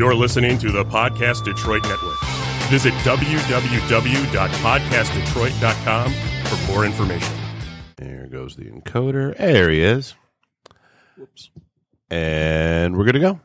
You're listening to the Podcast Detroit Network. Visit www.podcastdetroit.com for more information. There goes the encoder. There he is. Whoops. And we're good to go.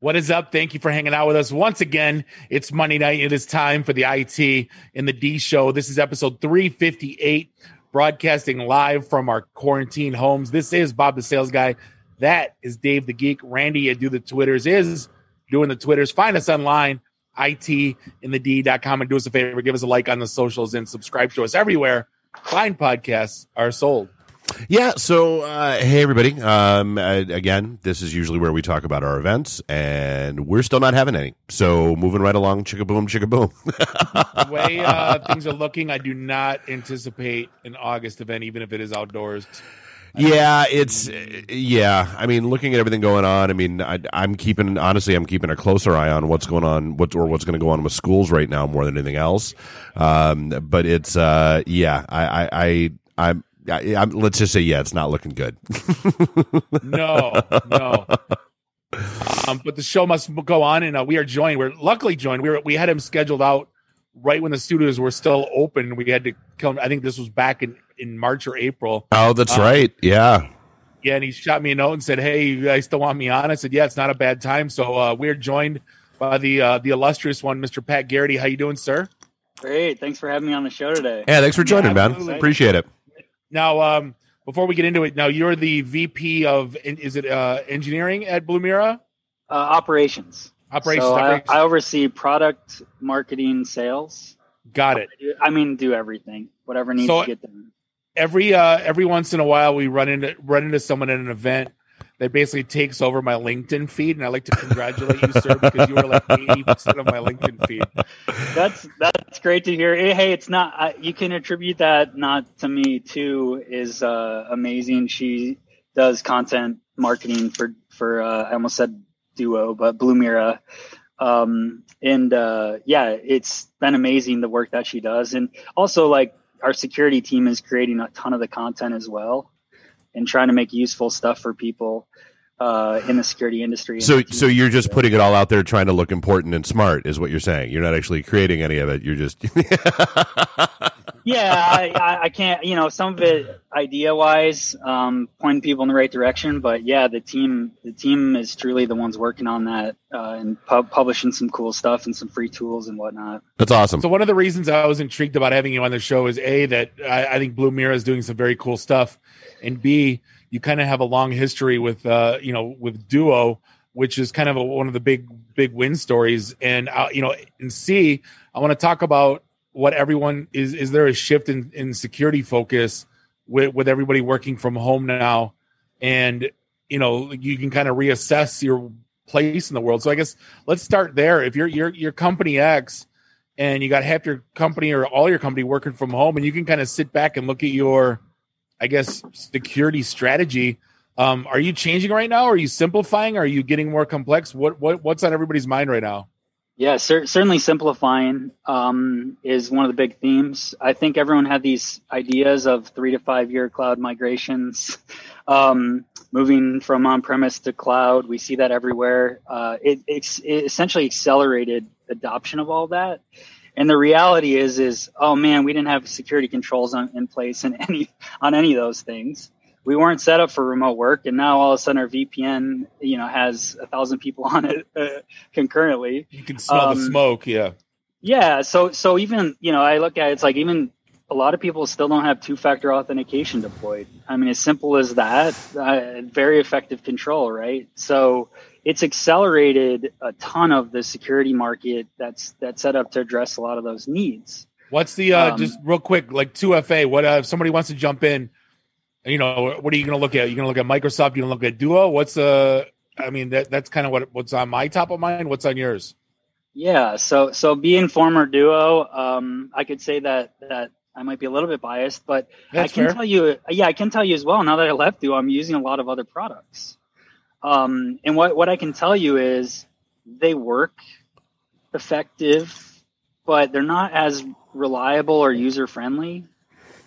What is up? Thank you for hanging out with us once again. It's Monday night. It is time for the IT in the D show. This is episode 358, broadcasting live from our quarantine homes. This is Bob the Sales Guy. That is Dave the Geek. Randy, I do the Twitters, is doing the Twitters. Find us online, it in the itinthed.com, and do us a favor, give us a like on the socials and subscribe to us everywhere. Fine podcasts are sold. Yeah. So, uh, hey, everybody. Um, uh, again, this is usually where we talk about our events, and we're still not having any. So, moving right along, chicka boom, chicka boom. the way uh, things are looking, I do not anticipate an August event, even if it is outdoors. Yeah, it's yeah. I mean, looking at everything going on, I mean, I, am keeping honestly, I'm keeping a closer eye on what's going on, what or what's going to go on with schools right now more than anything else. Um, but it's uh, yeah, I I, I I'm. I, I'm, let's just say, yeah, it's not looking good. no, no. Um, but the show must go on, and uh, we are joined. We're luckily joined. We were, we had him scheduled out right when the studios were still open. We had to come. I think this was back in in March or April. Oh, that's um, right. Yeah. Yeah, and he shot me a note and said, "Hey, you guys still want me on?" I said, "Yeah, it's not a bad time." So uh, we're joined by the uh, the illustrious one, Mr. Pat Garrity. How you doing, sir? Great. Thanks for having me on the show today. Yeah, thanks for joining, yeah, man. Appreciate it. Now, um, before we get into it, now you're the VP of is it uh, engineering at Blumira? Uh, operations. Operations. So operations. I, I, oversee product, marketing, sales. Got it. I mean, do everything, whatever needs so, to get done every uh, every once in a while we run into run into someone at an event that basically takes over my LinkedIn feed, and I like to congratulate you, sir, because you are like eighty percent of my LinkedIn feed. That's that's great to hear. Hey, it's not uh, you can attribute that not to me too. Is uh, amazing. She does content marketing for for uh, I almost said Duo, but Blumira. Um, and uh, yeah, it's been amazing the work that she does, and also like our security team is creating a ton of the content as well and trying to make useful stuff for people uh, in the security industry. So, so you're just putting it all out there, trying to look important and smart, is what you're saying. You're not actually creating any of it. You're just. yeah, I, I, can't. You know, some of it idea wise, um, pointing people in the right direction. But yeah, the team, the team is truly the ones working on that uh, and pu- publishing some cool stuff and some free tools and whatnot. That's awesome. So one of the reasons I was intrigued about having you on the show is a that I, I think Blumira is doing some very cool stuff, and b you kind of have a long history with uh, you know with Duo, which is kind of a, one of the big big win stories. And uh, you know, and C, I want to talk about what everyone is. Is there a shift in, in security focus with with everybody working from home now, and you know you can kind of reassess your place in the world. So I guess let's start there. If you're your your company X and you got half your company or all your company working from home, and you can kind of sit back and look at your I guess, security strategy. Um, are you changing right now? Are you simplifying? Are you getting more complex? What what what's on everybody's mind right now? Yeah, cer- certainly simplifying um, is one of the big themes. I think everyone had these ideas of three to five year cloud migrations, um, moving from on premise to cloud. We see that everywhere. Uh, it, it, it essentially accelerated adoption of all that. And the reality is, is oh man, we didn't have security controls on, in place in any on any of those things. We weren't set up for remote work, and now all of a sudden our VPN, you know, has a thousand people on it uh, concurrently. You can smell um, the smoke, yeah. Yeah, so so even you know, I look at it, it's like even a lot of people still don't have two-factor authentication deployed. I mean, as simple as that, uh, very effective control, right? So it's accelerated a ton of the security market that's that's set up to address a lot of those needs. What's the uh, um, just real quick like 2FA? What uh, if somebody wants to jump in? You know, what are you going to look at? You're going to look at Microsoft. You're going to look at Duo. What's uh? I mean, that that's kind of what what's on my top of mind. What's on yours? Yeah, so so being former Duo, um, I could say that that I might be a little bit biased, but that's I can fair. tell you, yeah, I can tell you as well. Now that I left Duo, I'm using a lot of other products. Um, and what, what I can tell you is they work effective, but they're not as reliable or user friendly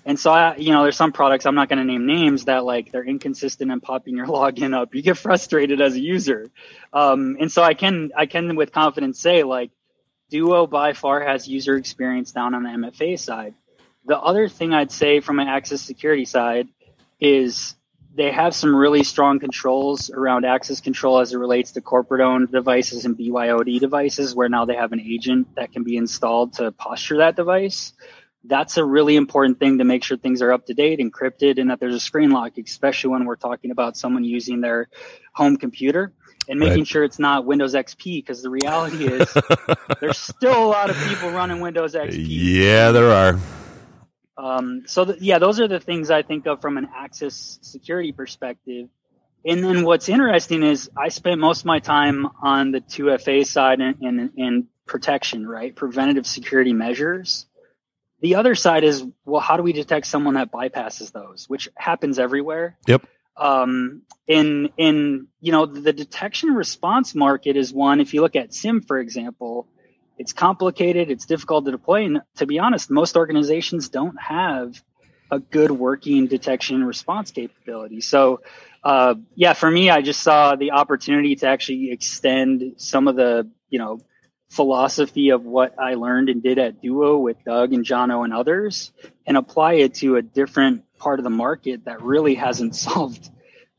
And so, I, you know, there's some products I'm not going to name names that like they're inconsistent in popping your login up. You get frustrated as a user, um, and so I can I can with confidence say like Duo by far has user experience down on the MFA side. The other thing I'd say from an access security side is they have some really strong controls around access control as it relates to corporate owned devices and BYOD devices, where now they have an agent that can be installed to posture that device that's a really important thing to make sure things are up to date, encrypted, and that there's a screen lock, especially when we're talking about someone using their home computer and making right. sure it's not Windows XP. Because the reality is, there's still a lot of people running Windows XP. Yeah, there are. Um, so th- yeah, those are the things I think of from an access security perspective. And then what's interesting is I spent most of my time on the 2FA side and, and, and protection, right? Preventative security measures. The other side is, well, how do we detect someone that bypasses those, which happens everywhere? Yep. Um, in in you know the detection response market is one. If you look at SIEM for example, it's complicated, it's difficult to deploy, and to be honest, most organizations don't have a good working detection response capability. So, uh, yeah, for me, I just saw the opportunity to actually extend some of the you know philosophy of what I learned and did at Duo with Doug and Jono and others and apply it to a different part of the market that really hasn't solved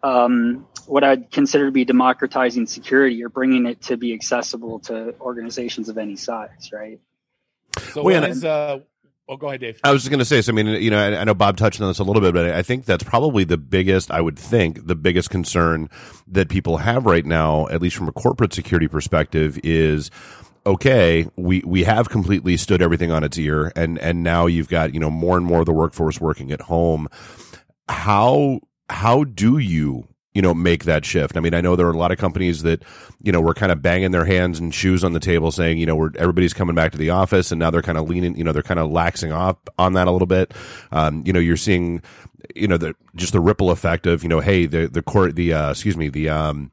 um, what I'd consider to be democratizing security or bringing it to be accessible to organizations of any size, right? So, well, what is, uh, Oh, go ahead, Dave. I was just going to say, so I mean, you know, I, I, know Bob touched on this a little bit, but I think that's probably the biggest, I would think, the biggest concern that people have right now, at least from a corporate security perspective, is okay, we, we have completely stood everything on its ear and, and now you've got, you know, more and more of the workforce working at home. How, how do you, you know, make that shift? I mean, I know there are a lot of companies that, you know, were kind of banging their hands and shoes on the table saying, you know, we're, everybody's coming back to the office and now they're kind of leaning, you know, they're kind of laxing off on that a little bit. Um, you know, you're seeing, you know, the, just the ripple effect of, you know, hey, the, the court, the, uh, excuse me, the, um,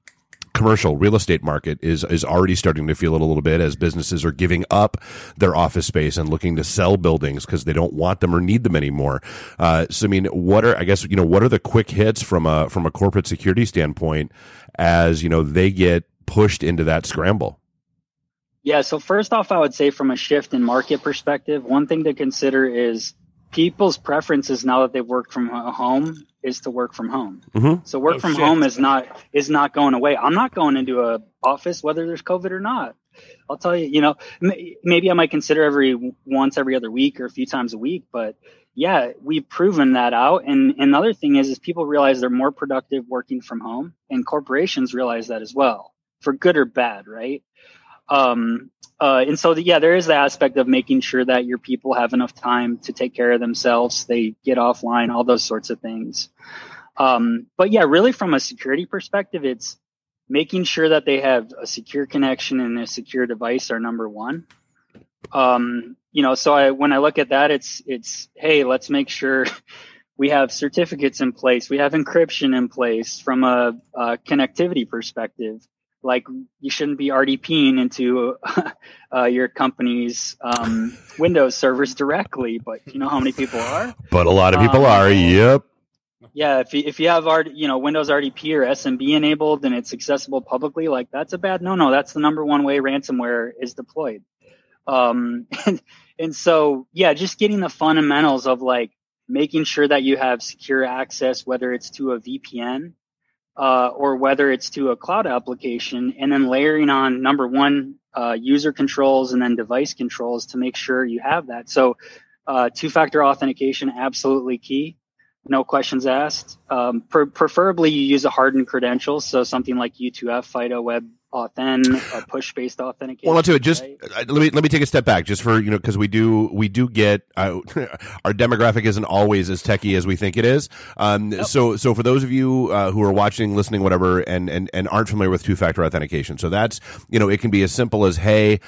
commercial real estate market is is already starting to feel it a little bit as businesses are giving up their office space and looking to sell buildings because they don't want them or need them anymore. Uh, so I mean, what are I guess you know what are the quick hits from a from a corporate security standpoint as you know they get pushed into that scramble? Yeah. So first off, I would say from a shift in market perspective, one thing to consider is people's preferences now that they've worked from home is to work from home. Mm-hmm. So work oh, from shit. home is not is not going away. I'm not going into a office whether there's COVID or not. I'll tell you, you know, maybe I might consider every once every other week or a few times a week, but yeah, we've proven that out. And, and another thing is, is people realize they're more productive working from home, and corporations realize that as well, for good or bad, right? Um, uh, and so, the, yeah, there is the aspect of making sure that your people have enough time to take care of themselves. They get offline, all those sorts of things. Um, but yeah, really from a security perspective, it's making sure that they have a secure connection and a secure device are number one. Um, you know, so I, when I look at that, it's, it's, hey, let's make sure we have certificates in place. We have encryption in place from a, a connectivity perspective like you shouldn't be RDPing into uh, your company's um, Windows servers directly, but you know how many people are. But a lot of people um, are. Yep. Yeah, if you, if you have RD, you know Windows RDP or SMB enabled and it's accessible publicly, like that's a bad no no. That's the number one way ransomware is deployed. Um, and, and so yeah, just getting the fundamentals of like making sure that you have secure access, whether it's to a VPN uh, or whether it's to a cloud application, and then layering on number one, uh, user controls and then device controls to make sure you have that. So, uh, two factor authentication, absolutely key. No questions asked. Um, per- preferably, you use a hardened credential, so something like U2F, FIDO, Web authent a push based authentication. Well, do it. Just right? Uh, let me let me take a step back, just for you know, because we do we do get uh, our demographic isn't always as techy as we think it is. Um, yep. So so for those of you uh, who are watching, listening, whatever, and and and aren't familiar with two factor authentication, so that's you know it can be as simple as hey.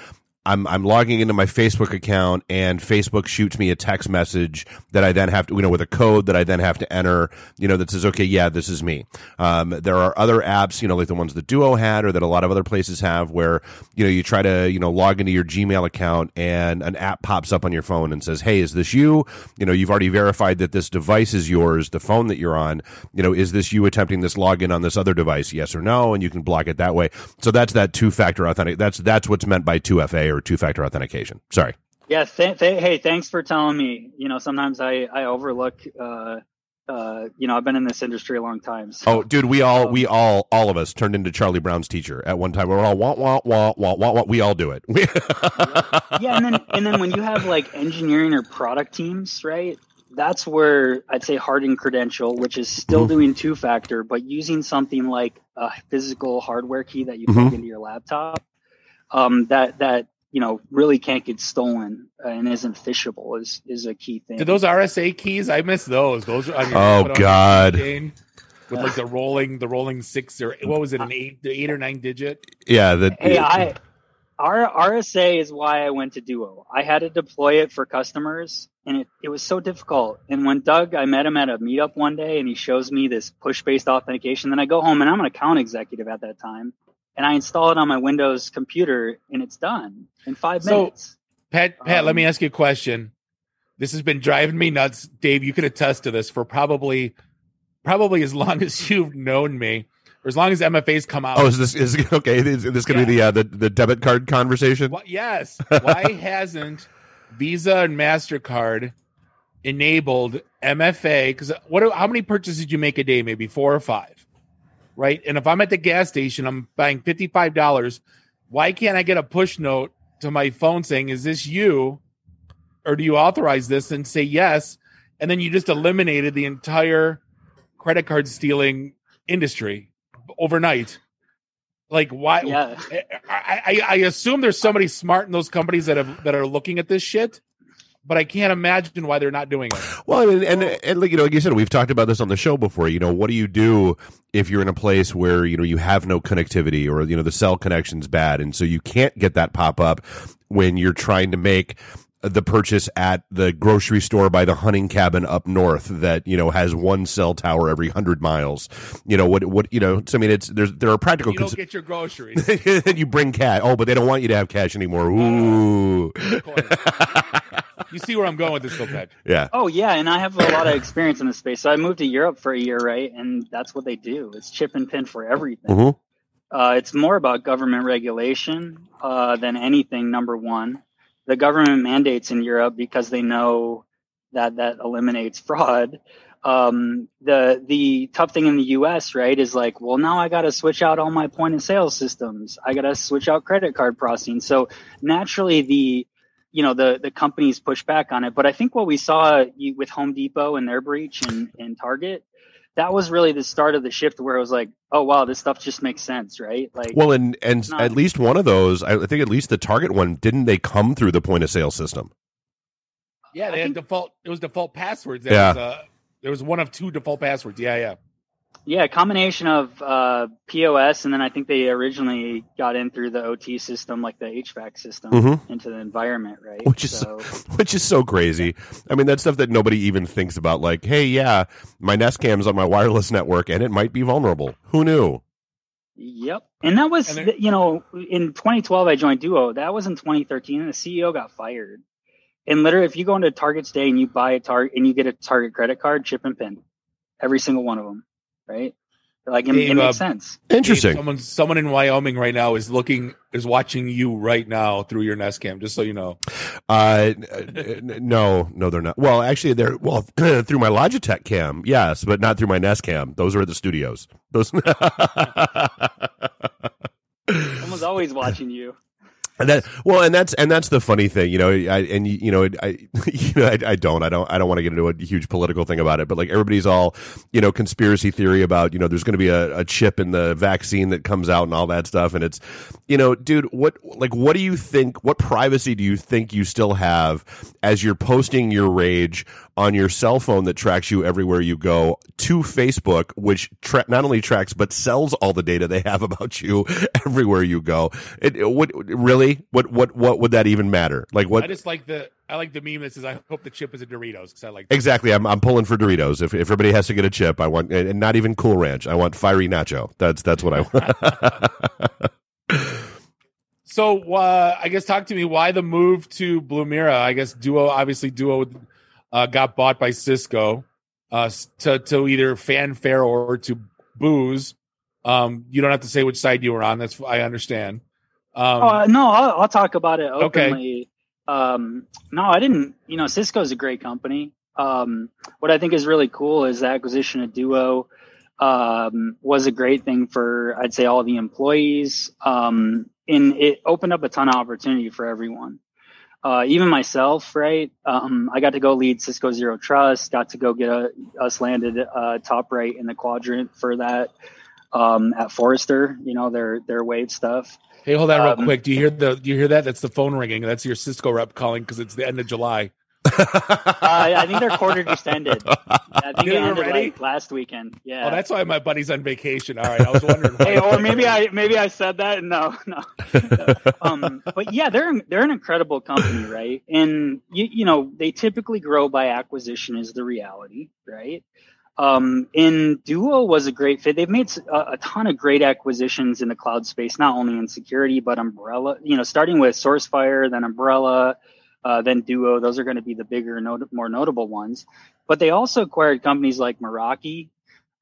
I'm I'm logging into my Facebook account and Facebook shoots me a text message that I then have to you know with a code that I then have to enter you know that says okay yeah this is me. Um, there are other apps you know like the ones that Duo had or that a lot of other places have where you know you try to you know log into your Gmail account and an app pops up on your phone and says hey is this you you know you've already verified that this device is yours the phone that you're on you know is this you attempting this login on this other device yes or no and you can block it that way. So that's that two factor authentic. That's that's what's meant by two FA or two factor authentication. Sorry. Yeah. Th- th- hey, thanks for telling me. You know, sometimes I I overlook. Uh, uh, you know, I've been in this industry a long time. So, oh, dude, we all, we all, all of us turned into Charlie Brown's teacher at one time. We're all wah wah wah wah wah wah. We all do it. yeah, and then and then when you have like engineering or product teams, right? That's where I'd say hardened credential, which is still mm-hmm. doing two factor, but using something like a physical hardware key that you plug mm-hmm. into your laptop. Um, that that you know really can't get stolen and isn't phishable is is a key thing. Did those RSA keys? I miss those. Those. I mean, oh God. With like the rolling, the rolling six or what was it, an eight, the eight or nine digit? Yeah. The, hey, I our RSA is why I went to Duo. I had to deploy it for customers, and it, it was so difficult. And when Doug, I met him at a meetup one day, and he shows me this push based authentication. Then I go home, and I'm an account executive at that time and I install it on my Windows computer and it's done in five so, minutes. Pat, Pat, um, let me um, ask you a question. This has been driving me nuts, Dave. You can attest to this for probably, probably as long as you've known me, or as long as MFA's come out. Oh, is this is okay? Is this going to yeah. be the, uh, the the debit card conversation? Well, yes. Why hasn't Visa and Mastercard enabled MFA? Because what? How many purchases did you make a day? Maybe four or five right? And if I'm at the gas station, I'm buying $55, why can't I get a push note to my phone saying, Is this you? Or do you authorize this and say yes? And then you just eliminated the entire credit card stealing industry overnight. Like why? Yeah. I, I, I assume there's somebody smart in those companies that have that are looking at this shit but I can't imagine why they're not doing it. Well, and, and and like you know, like you said, we've talked about this on the show before. You know, what do you do if you're in a place where you know you have no connectivity or you know the cell connection's bad, and so you can't get that pop up when you're trying to make the purchase at the grocery store by the hunting cabin up north that you know has one cell tower every hundred miles. You know what? What you know? So, I mean, it's there's there are practical. You don't cons- get your groceries. you bring cash. Oh, but they don't want you to have cash anymore. Ooh. you see where I'm going with this, though, Yeah. Oh yeah, and I have a lot of experience in this space. So I moved to Europe for a year, right? And that's what they do. It's chip and pin for everything. Mm-hmm. Uh, it's more about government regulation uh, than anything. Number one, the government mandates in Europe because they know that that eliminates fraud. Um, the the tough thing in the U.S. right is like, well, now I got to switch out all my point of sale systems. I got to switch out credit card processing. So naturally, the you know the the companies push back on it. But I think what we saw with Home Depot and their breach and, and Target, that was really the start of the shift where it was like, oh wow, this stuff just makes sense, right? Like, well, and and not, at least one of those, I think at least the Target one, didn't they come through the point of sale system? Yeah, they I had think, default. It was default passwords. That yeah, was, uh, there was one of two default passwords. Yeah, yeah. Yeah, a combination of uh, POS, and then I think they originally got in through the OT system, like the HVAC system, mm-hmm. into the environment, right? Which is so, which is so crazy. I mean, that's stuff that nobody even thinks about. Like, hey, yeah, my Nest Cam's on my wireless network, and it might be vulnerable. Who knew? Yep, and that was and you know in 2012 I joined Duo. That was in 2013, and the CEO got fired. And literally, if you go into Target today and you buy a Target and you get a Target credit card, chip and pin, every single one of them right? Like it, Dave, it makes uh, sense. Interesting. Dave, someone, someone in Wyoming right now is looking, is watching you right now through your Nest Cam. Just so you know. Uh, no, no, they're not. Well, actually, they're well through my Logitech cam, yes, but not through my Nest Cam. Those are at the studios. Those. Someone's always watching you. And that well, and that's and that's the funny thing, you know. I and you know, I you know, I, I don't, I don't, I don't want to get into a huge political thing about it, but like everybody's all, you know, conspiracy theory about, you know, there's going to be a, a chip in the vaccine that comes out and all that stuff, and it's, you know, dude, what like what do you think? What privacy do you think you still have as you're posting your rage on your cell phone that tracks you everywhere you go to Facebook, which tra- not only tracks but sells all the data they have about you everywhere you go? It, it would really? What what what would that even matter? Like what? I just like the I like the meme that says I hope the chip is a Doritos because I like Exactly. I'm I'm pulling for Doritos. If, if everybody has to get a chip, I want and not even Cool Ranch. I want fiery nacho. That's that's what I want. So uh, I guess talk to me why the move to Blumira. I guess Duo obviously Duo uh, got bought by Cisco uh, to to either fanfare or to booze. Um, you don't have to say which side you were on. That's I understand. Um, oh no, I'll, I'll, talk about it openly. Okay. Um, no, I didn't. You know, Cisco is a great company. Um, what I think is really cool is the acquisition of Duo um, was a great thing for I'd say all the employees. Um, and it opened up a ton of opportunity for everyone. Uh, even myself, right? Um, I got to go lead Cisco Zero Trust. Got to go get a, us landed uh, top right in the quadrant for that um, at Forrester. You know their their wave stuff. Hey, hold on real um, quick. Do you hear the? Do you hear that? That's the phone ringing. That's your Cisco rep calling because it's the end of July uh, I think their quarter just ended. I think it ended like last weekend. Yeah. Oh, that's why my buddy's on vacation. All right, I was wondering. hey, or maybe I maybe I said that. No, no. um, but yeah, they're they're an incredible company, right? And you you know they typically grow by acquisition is the reality, right? Um, and Duo was a great fit. They've made a, a, ton of great acquisitions in the cloud space, not only in security but Umbrella. You know, starting with SourceFire, then Umbrella uh, then Duo. Those are going to be the bigger, not- more notable ones. But they also acquired companies like Meraki,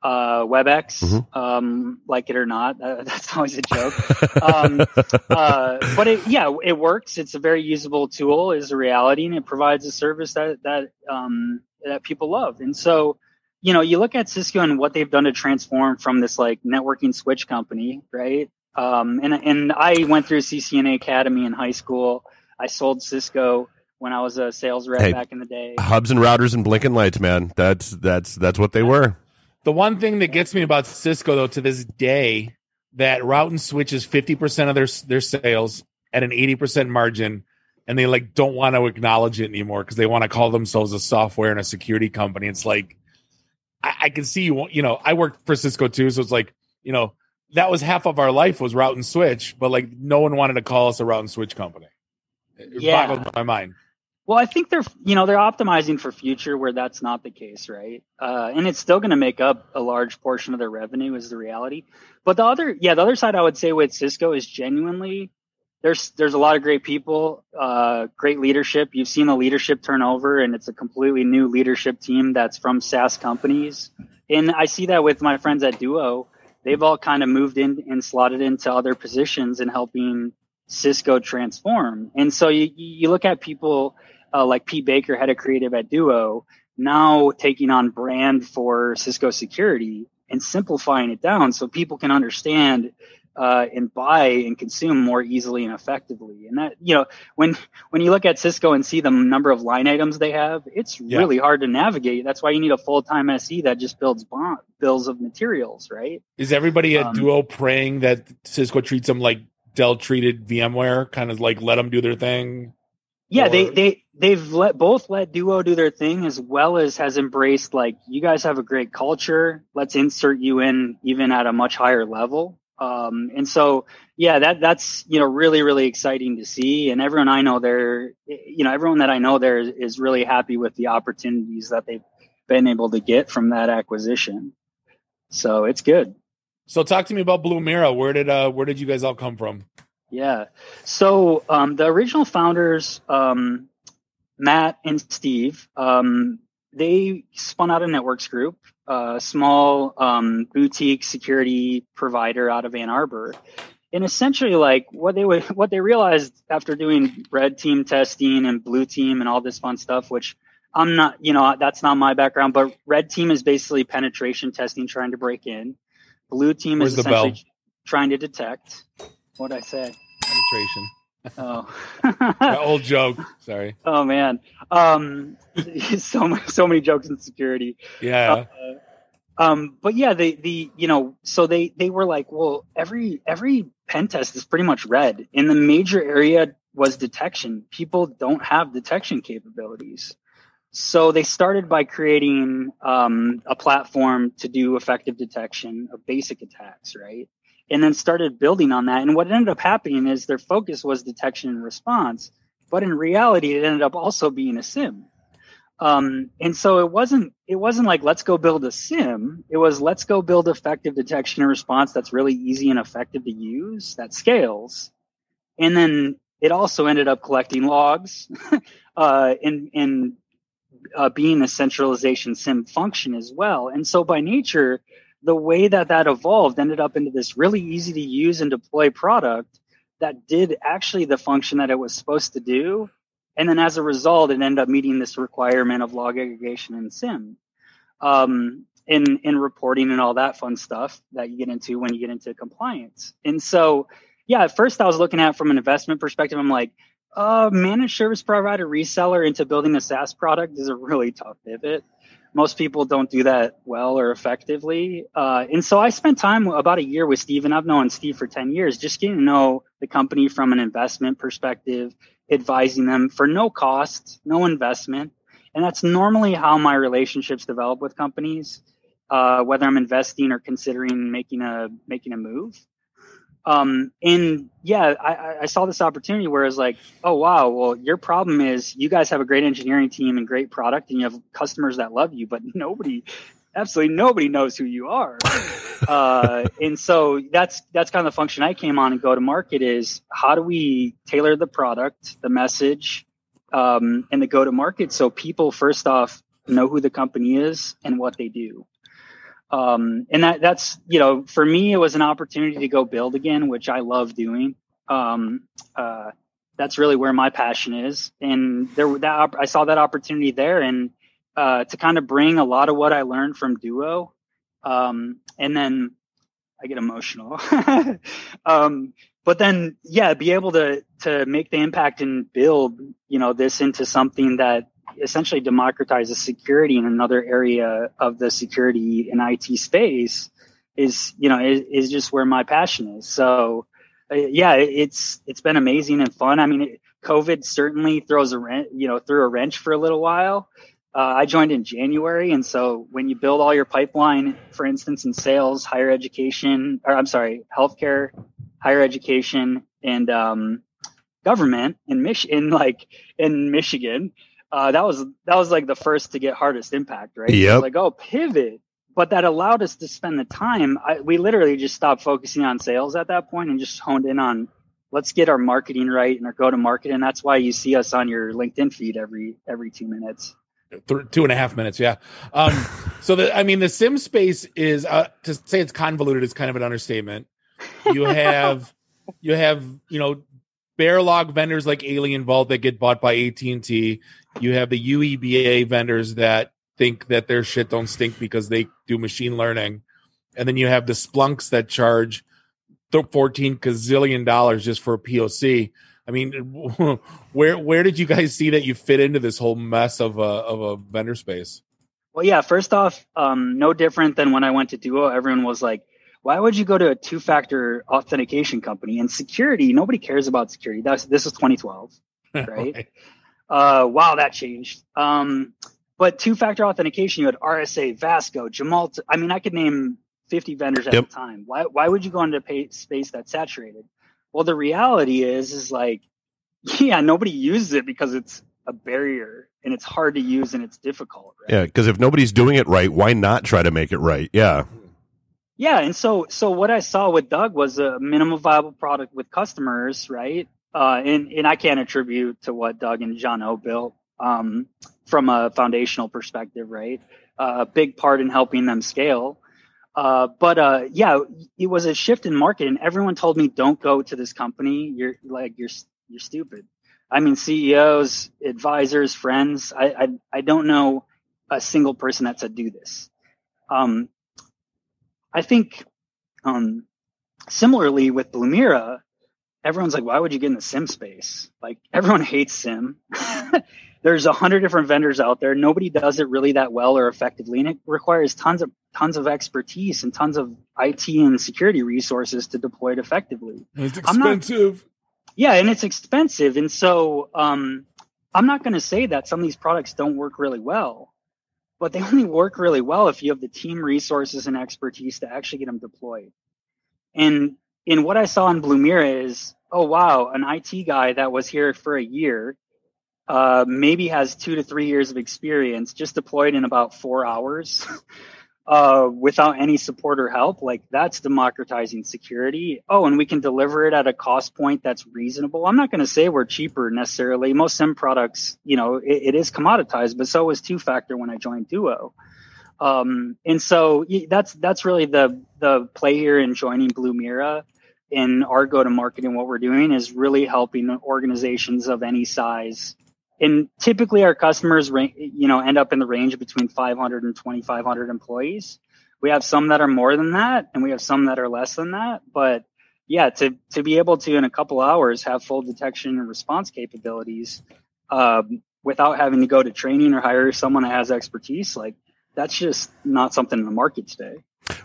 uh, WebEx, mm-hmm. um, like it or not. Uh, that's always a joke. um, uh, but it, yeah, it works. It's a very usable tool, is a reality, and it provides a service that that um, that people love. And so, you know, you look at Cisco and what they've done to transform from this like networking switch company, right? Um, and and I went through CCNA Academy in high school. I sold Cisco when I was a sales rep hey, back in the day. Hubs and routers and blinking lights, man. That's that's that's what they were. The one thing that gets me about Cisco though to this day that route and switch is 50% of their their sales at an 80% margin and they like don't want to acknowledge it anymore because they want to call themselves a software and a security company. It's like I, I can see you you know, I worked for Cisco too, so it's like, you know, that was half of our life was route and switch, but like no one wanted to call us a route and switch company. It yeah. boggled my mind. Well, I think they're you know they're optimizing for future where that's not the case, right? Uh, and it's still going to make up a large portion of their revenue is the reality. But the other, yeah, the other side I would say with Cisco is genuinely there's there's a lot of great people, uh, great leadership. You've seen the leadership turnover, and it's a completely new leadership team that's from SaaS companies. And I see that with my friends at Duo. They've all kind of moved in and slotted into other positions and helping Cisco transform. And so you, you look at people uh, like Pete Baker, head of creative at Duo, now taking on brand for Cisco security and simplifying it down so people can understand uh, and buy and consume more easily and effectively. And that, you know, when when you look at Cisco and see the number of line items they have, it's yeah. really hard to navigate. That's why you need a full time SE that just builds bond, bills of materials, right? Is everybody at um, Duo praying that Cisco treats them like Dell treated VMware, kind of like let them do their thing? Yeah, or... they they they've let both let Duo do their thing as well as has embraced like you guys have a great culture. Let's insert you in even at a much higher level. Um, and so yeah, that that's you know really really exciting to see. And everyone I know there, you know, everyone that I know there is, is really happy with the opportunities that they've been able to get from that acquisition. So it's good. So talk to me about Blumira. Where did uh where did you guys all come from? Yeah. So um, the original founders, um, Matt and Steve, um, they spun out a networks group, a small um, boutique security provider out of Ann Arbor. And essentially, like what they would, what they realized after doing red team testing and blue team and all this fun stuff, which I'm not, you know, that's not my background, but red team is basically penetration testing, trying to break in. Blue team Where's is essentially trying to detect. What I say? Penetration. Oh, old joke. Sorry. Oh man, um, so so many jokes in security. Yeah. Uh, um, but yeah, the the you know, so they they were like, well, every every pen test is pretty much red. In the major area was detection. People don't have detection capabilities. So they started by creating um, a platform to do effective detection of basic attacks, right? And then started building on that. And what ended up happening is their focus was detection and response, but in reality, it ended up also being a SIEM. Um, and so it wasn't it wasn't like let's go build a SIEM. It was let's go build effective detection and response that's really easy and effective to use that scales. And then it also ended up collecting logs uh, and and uh, being a centralization SIEM function as well. And so by nature, the way that that evolved ended up into this really easy to use and deploy product that did actually the function that it was supposed to do. And then as a result, it ended up meeting this requirement of log aggregation and SIEM. Um, in, in reporting and all that fun stuff that you get into when you get into compliance. And so, yeah, at first I was looking at from an investment perspective, I'm like, uh, managed service provider reseller into building a SaaS product is a really tough pivot most people don't do that well or effectively. Uh, and so I spent time about a year with Steve, and I've known Steve for 10 years, just getting to know the company from an investment perspective, advising them for no cost, no investment. And that's normally how my relationships develop with companies, uh, whether I'm investing or considering making a making a move. Um, and yeah, I, I saw this opportunity where it's like, oh wow, well, your problem is you guys have a great engineering team and great product, and you have customers that love you, but nobody, absolutely nobody knows who you are. uh, and so that's that's kind of the function I came on and go to market is how do we tailor the product, the message, um, and the go to market so people first off know who the company is and what they do. Um, and that that's you know for me it was an opportunity to go build again, which I love doing. Um, uh, that's really where my passion is, and there that I saw that opportunity there, and uh, to kind of bring a lot of what I learned from Duo, um, and then I get emotional. um, but then, yeah, be able to to make the impact and build, you know, this into something that essentially democratizes security in another area of the security and IT space is, you know, is, is just where my passion is. So, uh, yeah, it's it's been amazing and fun. I mean, it, COVID certainly throws a wrench, you know, threw a wrench for a little while. Uh, I joined in January, and so when you build all your pipeline, for instance, in sales, higher education, or I'm sorry, healthcare, higher education, and um, government in Mich- in like in Michigan, uh, that was that was like the first to get hardest impact, right? Yeah. Like, oh, pivot. But that allowed us to spend the time. I, we literally just stopped focusing on sales at that point and just honed in on let's get our marketing right and our go to market. And that's why you see us on your LinkedIn feed every every two minutes. Th- two and a half minutes, yeah. Um, so the I mean the SIEM space is uh, to say it's convoluted is kind of an understatement. You have you have you know bear log vendors like AlienVault that get bought by AT and T. You have the UEBA vendors that think that their shit don't stink because they do machine learning, and then you have the Splunks that charge fourteen gazillion dollars just for a POC. I mean, where where did you guys see that you fit into this whole mess of a of a vendor space? Well, yeah. First off, um, no different than when I went to Duo. Everyone was like, "Why would you go to a two-factor authentication company?" And security, nobody cares about security. That's this is 2012, right? right. Uh, wow, that changed. Um, but two-factor authentication, you had RSA, Vasco, Jamal. I mean, I could name 50 vendors at yep. a time. Why why would you go into a space that's saturated? Well, the reality is is like, yeah, nobody uses it because it's a barrier and it's hard to use and it's difficult. Right? Yeah, because if nobody's doing it right, why not try to make it right? Yeah. Yeah, and so so what I saw with Doug was a minimum viable product with customers, right? Uh, and and I can't attribute to what Doug and Jono built um, from a foundational perspective, right? Uh, a big part in helping them scale. Uh, but uh, yeah, it was a shift in market, and everyone told me, "Don't go to this company. You're like you're you're stupid." I mean, CEOs, advisors, friends. I I, I don't know a single person that said do this. Um, I think um, similarly with Blumira, everyone's like, "Why would you get in the SIEM space?" Like everyone hates SIEM. there's a hundred different vendors out there. Nobody does it really that well or effectively, and it requires tons of tons of expertise and tons of IT and security resources to deploy it effectively. It's expensive. Not, yeah, and it's expensive, and so um, I'm not going to say that some of these products don't work really well, but they only work really well if you have the team resources and expertise to actually get them deployed. And in what I saw in Blumira is, oh wow, an IT guy that was here for a year, uh, maybe has two to three years of experience, just deployed in about four hours. uh, without any support or help, like that's democratizing security. Oh, and we can deliver it at a cost point that's reasonable. I'm not going to say we're cheaper necessarily. Most SIEM products, you know, it, it is commoditized, but so was two factor when I joined Duo. Um, and so that's that's really the the play here in joining Blumira in our go to market and what we're doing is really helping organizations of any size and typically our customers you know end up in the range between 500 and 2500 employees. We have some that are more than that and we have some that are less than that but yeah to to be able to in a couple hours have full detection and response capabilities um, without having to go to training or hire someone that has expertise like that's just not something in the market today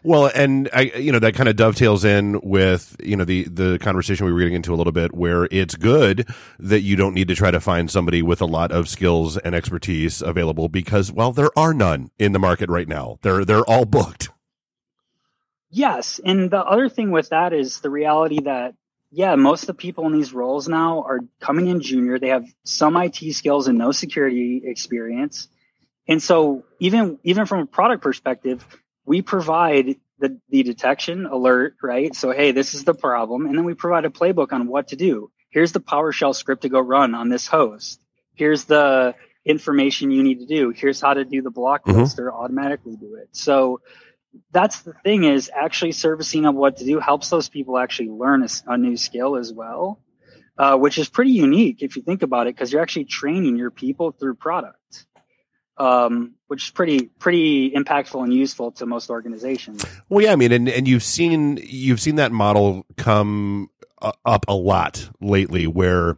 well, and I, you know, that kind of dovetails in with, you know, the, the conversation we were getting into a little bit where it's good that you don't need to try to find somebody with a lot of skills and expertise available because, well, there are none in the market right now. They're, they're all booked. Yes. And the other thing with that is the reality that, yeah, most of the people in these roles now are coming in junior. They have some IT skills and no security experience. And so even, even from a product perspective, we provide the, the detection alert, right? So, hey, this is the problem. And then we provide a playbook on what to do. Here's the PowerShell script to go run on this host. Here's the information you need to do. Here's how to do the block mm-hmm. list or automatically do it. So that's the thing is actually servicing of what to do helps those people actually learn a, a new skill as well, uh, which is pretty unique if you think about it, because you're actually training your people through product um, which is pretty pretty impactful and useful to most organizations. Well, yeah, I mean, and and you've seen you've seen that model come up a lot lately, where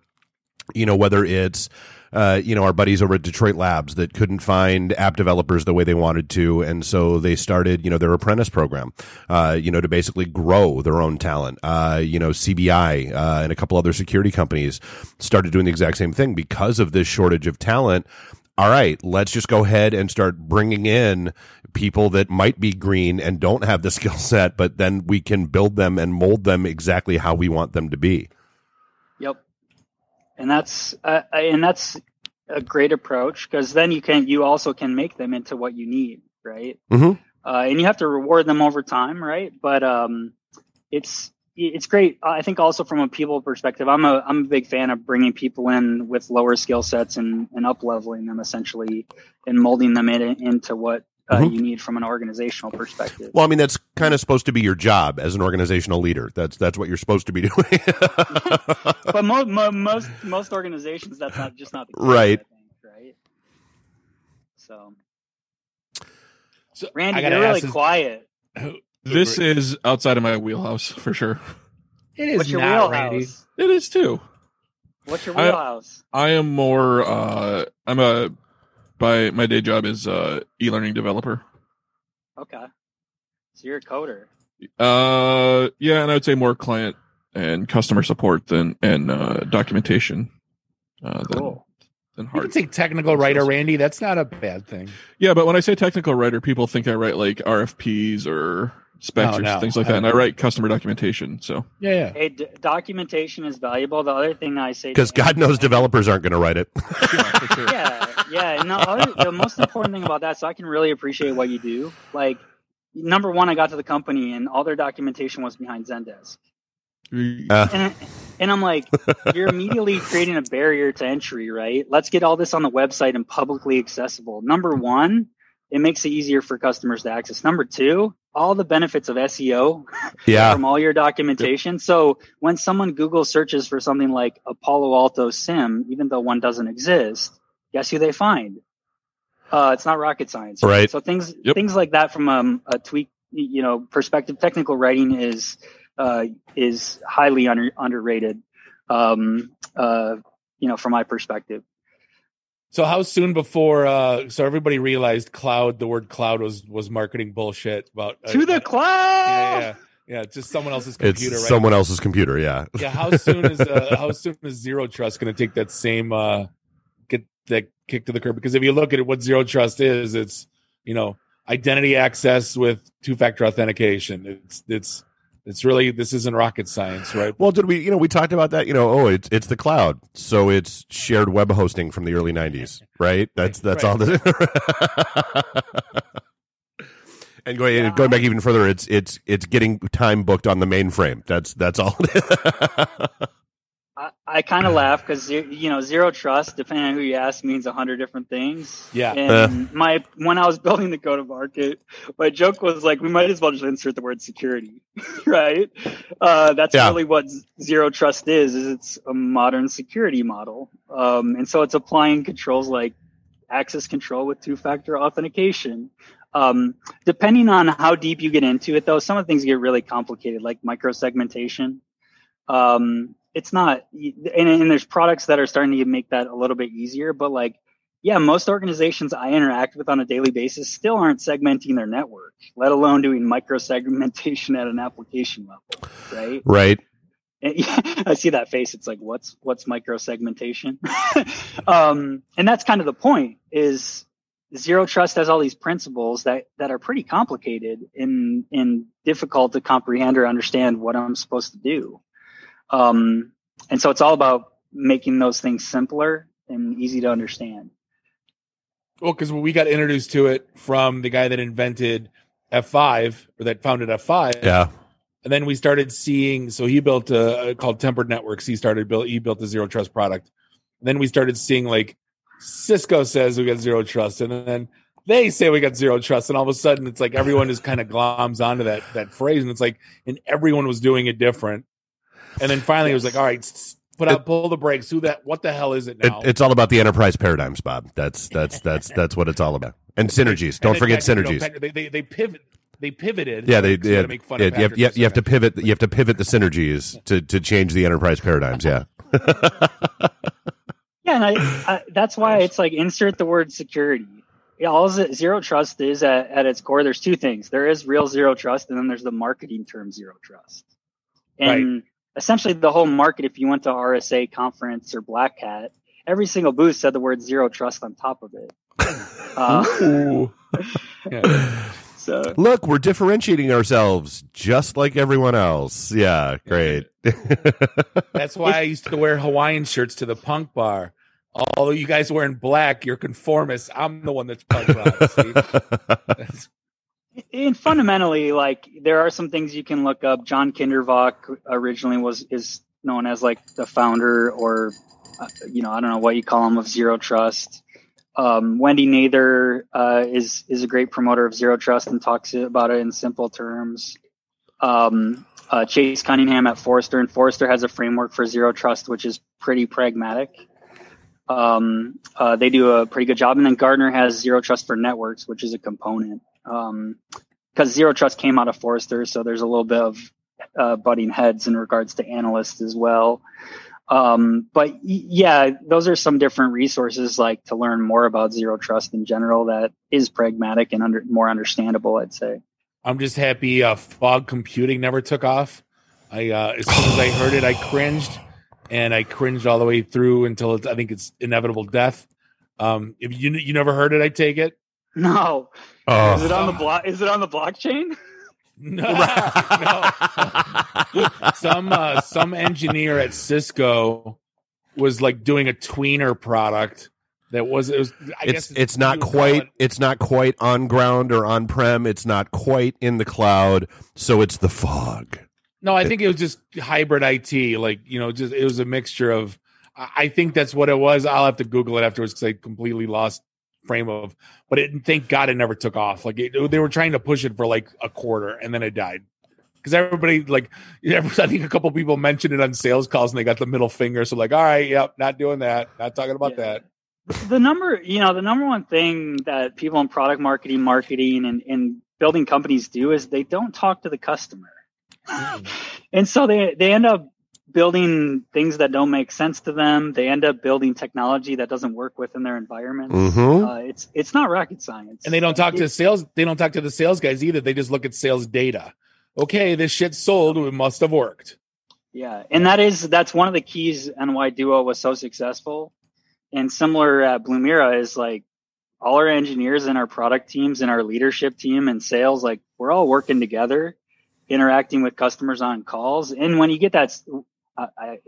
you know whether it's uh, you know, our buddies over at Detroit Labs that couldn't find app developers the way they wanted to. And so they started, you know, their apprentice program, uh, you know, to basically grow their own talent. Uh, you know, CBI, uh, and a couple other security companies started doing the exact same thing because of this shortage of talent all right, let's just go ahead and start bringing in people that might be green and don't have the skill set, but then we can build them and mold them exactly how we want them to be. Yep. And that's uh, and that's a great approach because then you can you also can make them into what you need, right? Mm-hmm. Uh, and you have to reward them over time, right? But um, it's it's great. I think also from a people perspective, I'm a I'm a big fan of bringing people in with lower skill sets and and up leveling them essentially and molding them in, into what uh, mm-hmm. you need from an organizational perspective. Well, I mean that's kind of supposed to be your job as an organizational leader. That's that's what you're supposed to be doing. but mo- mo- most most organizations, that's not just not the case, right. Think, right. So, so Randy, you're really quiet. This is outside of my wheelhouse for sure. It is What's your not, wheelhouse? Randy. It is too. What's your wheelhouse? I, I am more. uh I'm a. By my day job is uh e-learning developer. Okay, so you're a coder. Uh, yeah, and I would say more client and customer support than and uh, documentation. Uh, cool. Than, than hard. You can say technical writer, Randy. That's not a bad thing. Yeah, but when I say technical writer, people think I write like RFPs or specs or things like that. And I write customer documentation. So yeah, yeah. Hey, d- documentation is valuable. The other thing I say because God knows developers aren't going to write it. yeah, sure. yeah, yeah. And the, other, the most important thing about that, so I can really appreciate what you do. Like number one, I got to the company and all their documentation was behind Zendesk. Uh. And, and I'm like, you're immediately creating a barrier to entry, right? Let's get all this on the website and publicly accessible. Number one, it makes it easier for customers to access. Number two, all the benefits of SEO yeah. from all your documentation. So when someone Google searches for something like a Palo Alto SIEM, even though one doesn't exist, guess who they find? Uh, it's not rocket science. Right. So things, yep. things like that from um, a tweak, you know, perspective, technical writing is, uh, is highly under, underrated. Um, uh, you know, from my perspective. So how soon before uh so everybody realized cloud the word cloud was was marketing bullshit about uh, to the uh, cloud. Yeah, yeah. Yeah, just someone else's computer. It's right? someone else's computer, yeah. Yeah, how soon is uh, how soon is zero trust going to take that same uh get that kick to the curb because if you look at it what zero trust is, it's you know, identity access with two-factor authentication. It's it's It's really this isn't rocket science, right? Well, did we? You know, we talked about that. You know, oh, it's it's the cloud, so it's shared web hosting from the early '90s, right? That's that's Right. all. The and going Yeah. going back even further, it's it's it's getting time booked on the mainframe. That's that's all. I, I kind of laugh because you know zero trust, depending on who you ask, means a hundred different things. Yeah. And my when I was building the go to market, my joke was like, we might as well just insert the word security, right? Uh, that's Yeah. really what zero trust is. Is it's a modern security model, um, and so it's applying controls like access control with two factor authentication. Um, depending on how deep you get into it, though, some of the things get really complicated, like microsegmentation. Um, it's not, and, and there's products that are starting to make that a little bit easier, but like, yeah, most organizations I interact with on a daily basis still aren't segmenting their network, let alone doing microsegmentation at an application level, right? right. And, I see that face. It's like, what's what's microsegmentation? um, and that's kind of the point. Is zero trust has all these principles that that are pretty complicated and and difficult to comprehend or understand what I'm supposed to do. Um, and so it's all about making those things simpler and easy to understand. Well, because we got introduced to it from the guy that invented F5 or that founded F5. Yeah. And then we started seeing. So he built a called Tempered Networks. He started built. He built a zero trust product. And then we started seeing like Cisco says we got zero trust, and then they say we got zero trust, and all of a sudden it's like everyone just kind of gloms onto that that phrase, and it's like, and everyone was doing it different. And then finally it was like, all right, put out, pull the brakes. Who that? What the hell is it It, now? it's all about the enterprise paradigms, Bob. That's that's that's that's what it's all about. And synergies. Don't And forget Patrick- you know, synergies. Patrick- they, they they pivot. They pivoted. Yeah, they So yeah, make fun yeah, you, have, Patrick you, have, you have to pivot. You have to pivot the synergies to to change the enterprise paradigms. Yeah. Yeah, and I, I that's why it's like insert the word security. Yeah, all z- zero trust is at, at its core. There's two things. There is real zero trust, and then there's the marketing term zero trust. And essentially, the whole market. If you went to RSA conference or Black Hat, every single booth said the word zero trust on top of it. Uh, Yeah. so Look, we're differentiating ourselves just like everyone else. Yeah, great. That's why I used to wear Hawaiian shirts to the punk bar. Although you guys wearing black, you're conformists. I'm the one that's punk rock. And fundamentally, like there are some things you can look up. John Kindervag originally was is known as like the founder, or uh, you know, I don't know what you call him of zero trust. Um, Wendy Nather uh, is is a great promoter of zero trust and talks about it in simple terms. Um, uh, Chase Cunningham at Forrester, and Forrester has a framework for zero trust, which is pretty pragmatic. Um, uh, they do a pretty good job, and then Gartner has zero trust for networks, which is a component um, because zero trust came out of Forrester, so there's a little bit of uh, butting heads in regards to analysts as well. Um, but yeah, those are some different resources like to learn more about zero trust in general that is pragmatic and under, more understandable, I'd say. I'm just happy uh, fog computing never took off. I uh, as soon as I heard it, I cringed, and I cringed all the way through until it's, I think it's inevitable death. Um, if you you never heard it, I take it. No, Oh. is it on the block? Is it on the blockchain? No, no. some uh, some engineer at Cisco was like doing a tweener product that was it was. I it's guess it's not you would call quite it- it's not quite on ground or on prem. It's not quite in the cloud. So it's the fog. No, I think it was just hybrid IT. Like you know, just it was a mixture of. I I think that's what it was. I'll have to Google it afterwards because I completely lost frame of. But it, thank God it never took off. Like it, they were trying to push it for like a quarter, and then it died. Because everybody like, I think a couple people mentioned it on sales calls, and they got the middle finger. So like, all right, yep, not doing that, not talking about Yeah. that. the number you know the number one thing that people in product marketing marketing and, and building companies do is they don't talk to the customer mm. and so they they end up building things that don't make sense to them they end up building technology that doesn't work within their environment Mhm. uh, it's it's not rocket science and they don't talk to sales they don't talk to the sales guys either they just look at sales data okay this shit sold it must have worked Yeah, and that is that's one of the keys and why Duo was so successful. And similar at Blumira is like all our engineers and our product teams and our leadership team and sales, like we're all working together. interacting with customers on calls. And when you get that, I, I,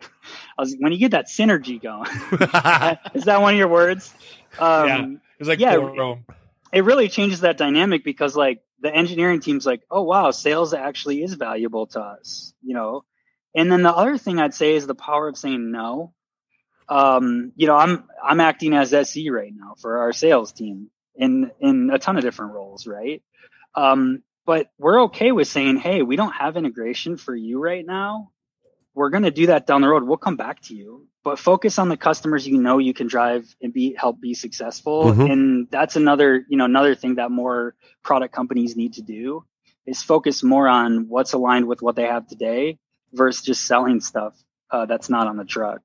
was when you get that synergy going, is that one of your words? Um, Yeah. It's like Yeah. Toro. it really changes that dynamic because like the engineering team's like, oh wow, sales actually is valuable to us, you know. And then the other thing I'd say is the power of saying no. Um, you know, I'm I'm acting as SE right now for our sales team in in a ton of different roles, right? Um, but we're okay with saying, hey, we don't have integration for you right now. We're going to do that down the road. We'll come back to you, but focus on the customers you know you can drive and be help be successful. Mhm. And that's another, you know, another thing that more product companies need to do is focus more on what's aligned with what they have today versus just selling stuff uh, that's not on the truck.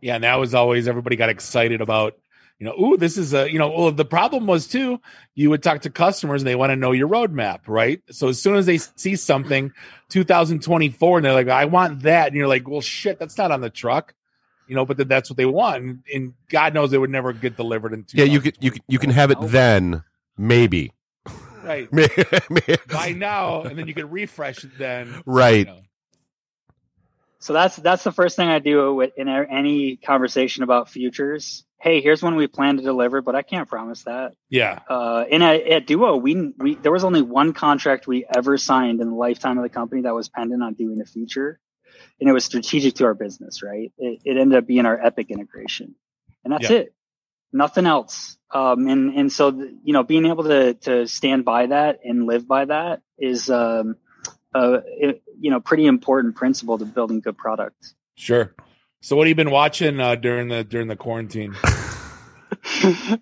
Yeah, and that was always everybody got excited about, you know, ooh, this is a, you know, well, the problem was too, you would talk to customers and they want to know your roadmap, right? So as soon as they see something 2024 and they're like, I want that, and you're like, well, shit, that's not on the truck, you know, but then that's what they want, and, and God knows they would never get delivered in. yeah, you can you can you can have it then, maybe. right by now, and then you can refresh it then, Right. you know. So that's that's the first thing I do with, in any conversation about futures. Hey, here's when we plan to deliver, but I can't promise that. Yeah, Uh, and at, at Duo, we we there was only one contract we ever signed in the lifetime of the company that was pendant on doing a feature, and it was strategic to our business. Right? It, it ended up being our Epic integration, and that's Yeah. it. Nothing else. Um, and and so the, you know, being able to to stand by that and live by that is um, uh, it, you know, pretty important principle to building good products. sure. So what have you been watching uh, during the during the quarantine?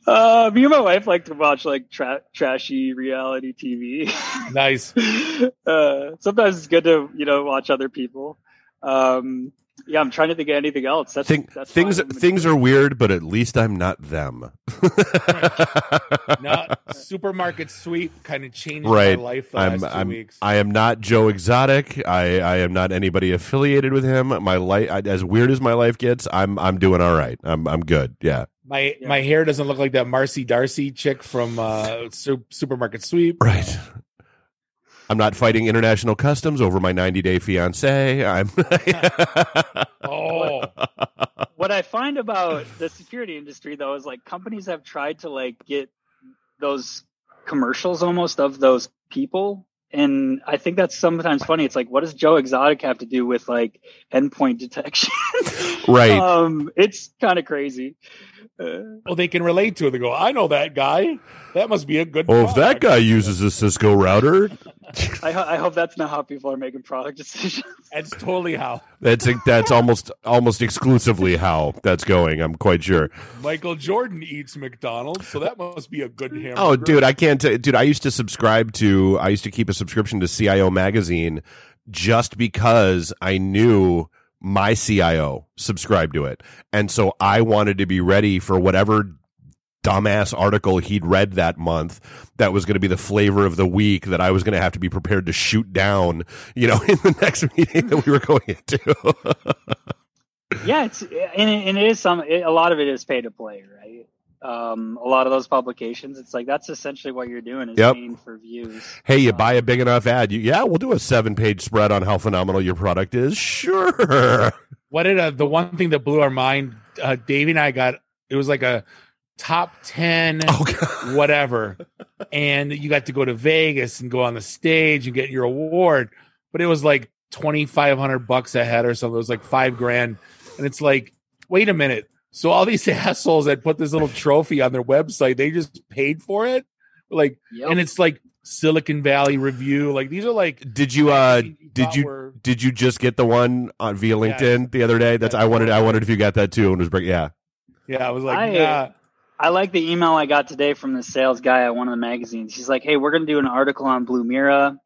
uh, me and my wife like to watch like tra- trashy reality TV. nice. uh, sometimes it's good to you know watch other people. Um, yeah, I'm trying to think of anything else. That's, Think, that's things things are weird, but at least I'm not them. No, supermarket sweep kind of changed Right. my life the I'm last 2 I'm weeks. I am not Joe Exotic. I, I am not anybody affiliated with him. My life, as weird as my life gets, I'm I'm doing all right. I'm I'm good. Yeah. my Yeah. my hair doesn't look like that Marcy Darcy chick from uh, Su- supermarket sweep. Right. I'm not fighting international customs over my 90 day fiance. I'm. Oh, what I find about the security industry though is like companies have tried to like get those commercials almost of those people. And I think that's sometimes funny. It's like, what does Joe Exotic have to do with like endpoint detection? Right. Um, it's kind of crazy. Uh, well, they can relate to it. They go, I know that guy. That must be a good. oh, if that guy uses a Cisco router, I, ho- I hope that's not how people are making product decisions. that's totally how that's that's almost almost exclusively how that's going. I'm quite sure. Michael Jordan eats McDonald's, so that must be a good hamburger. Oh, dude, I can't. T- dude, I used to subscribe to. I used to keep a subscription to CIO magazine just because I knew my CIO subscribed to it, and so I wanted to be ready for whatever dumbass article he'd read that month that was going to be the flavor of the week that I was going to have to be prepared to shoot down, you know, in the next meeting that we were going into. yeah, it's and it, and it is some. It, a lot of it is pay to play, right? Um, a lot of those publications, it's like that's essentially what you're doing is Yep. paying for views. hey, you Um, buy a big enough ad, you, yeah, we'll do a seven page spread on how phenomenal your product is. Sure. What did uh, the one thing that blew our mind? Uh, Davey and I got it was like a top ten Oh, whatever, and you got to go to Vegas and go on the stage and get your award, but it was like twenty five hundred bucks a head or something. It was like five grand, and it's like, wait a minute. So all these assholes that put this little trophy on their website, they just paid for it, like, Yep. and it's like Silicon Valley Review. Like these are like Did you uh you did thought you were- did you just get the one on via Yeah. LinkedIn the other day? That's Yeah. I wanted I wondered if you got that too and was break yeah. yeah, I was like, I- yeah. I like the email I got today from the sales guy at one of the magazines. He's like, "Hey, we're going to do an article on Blumira.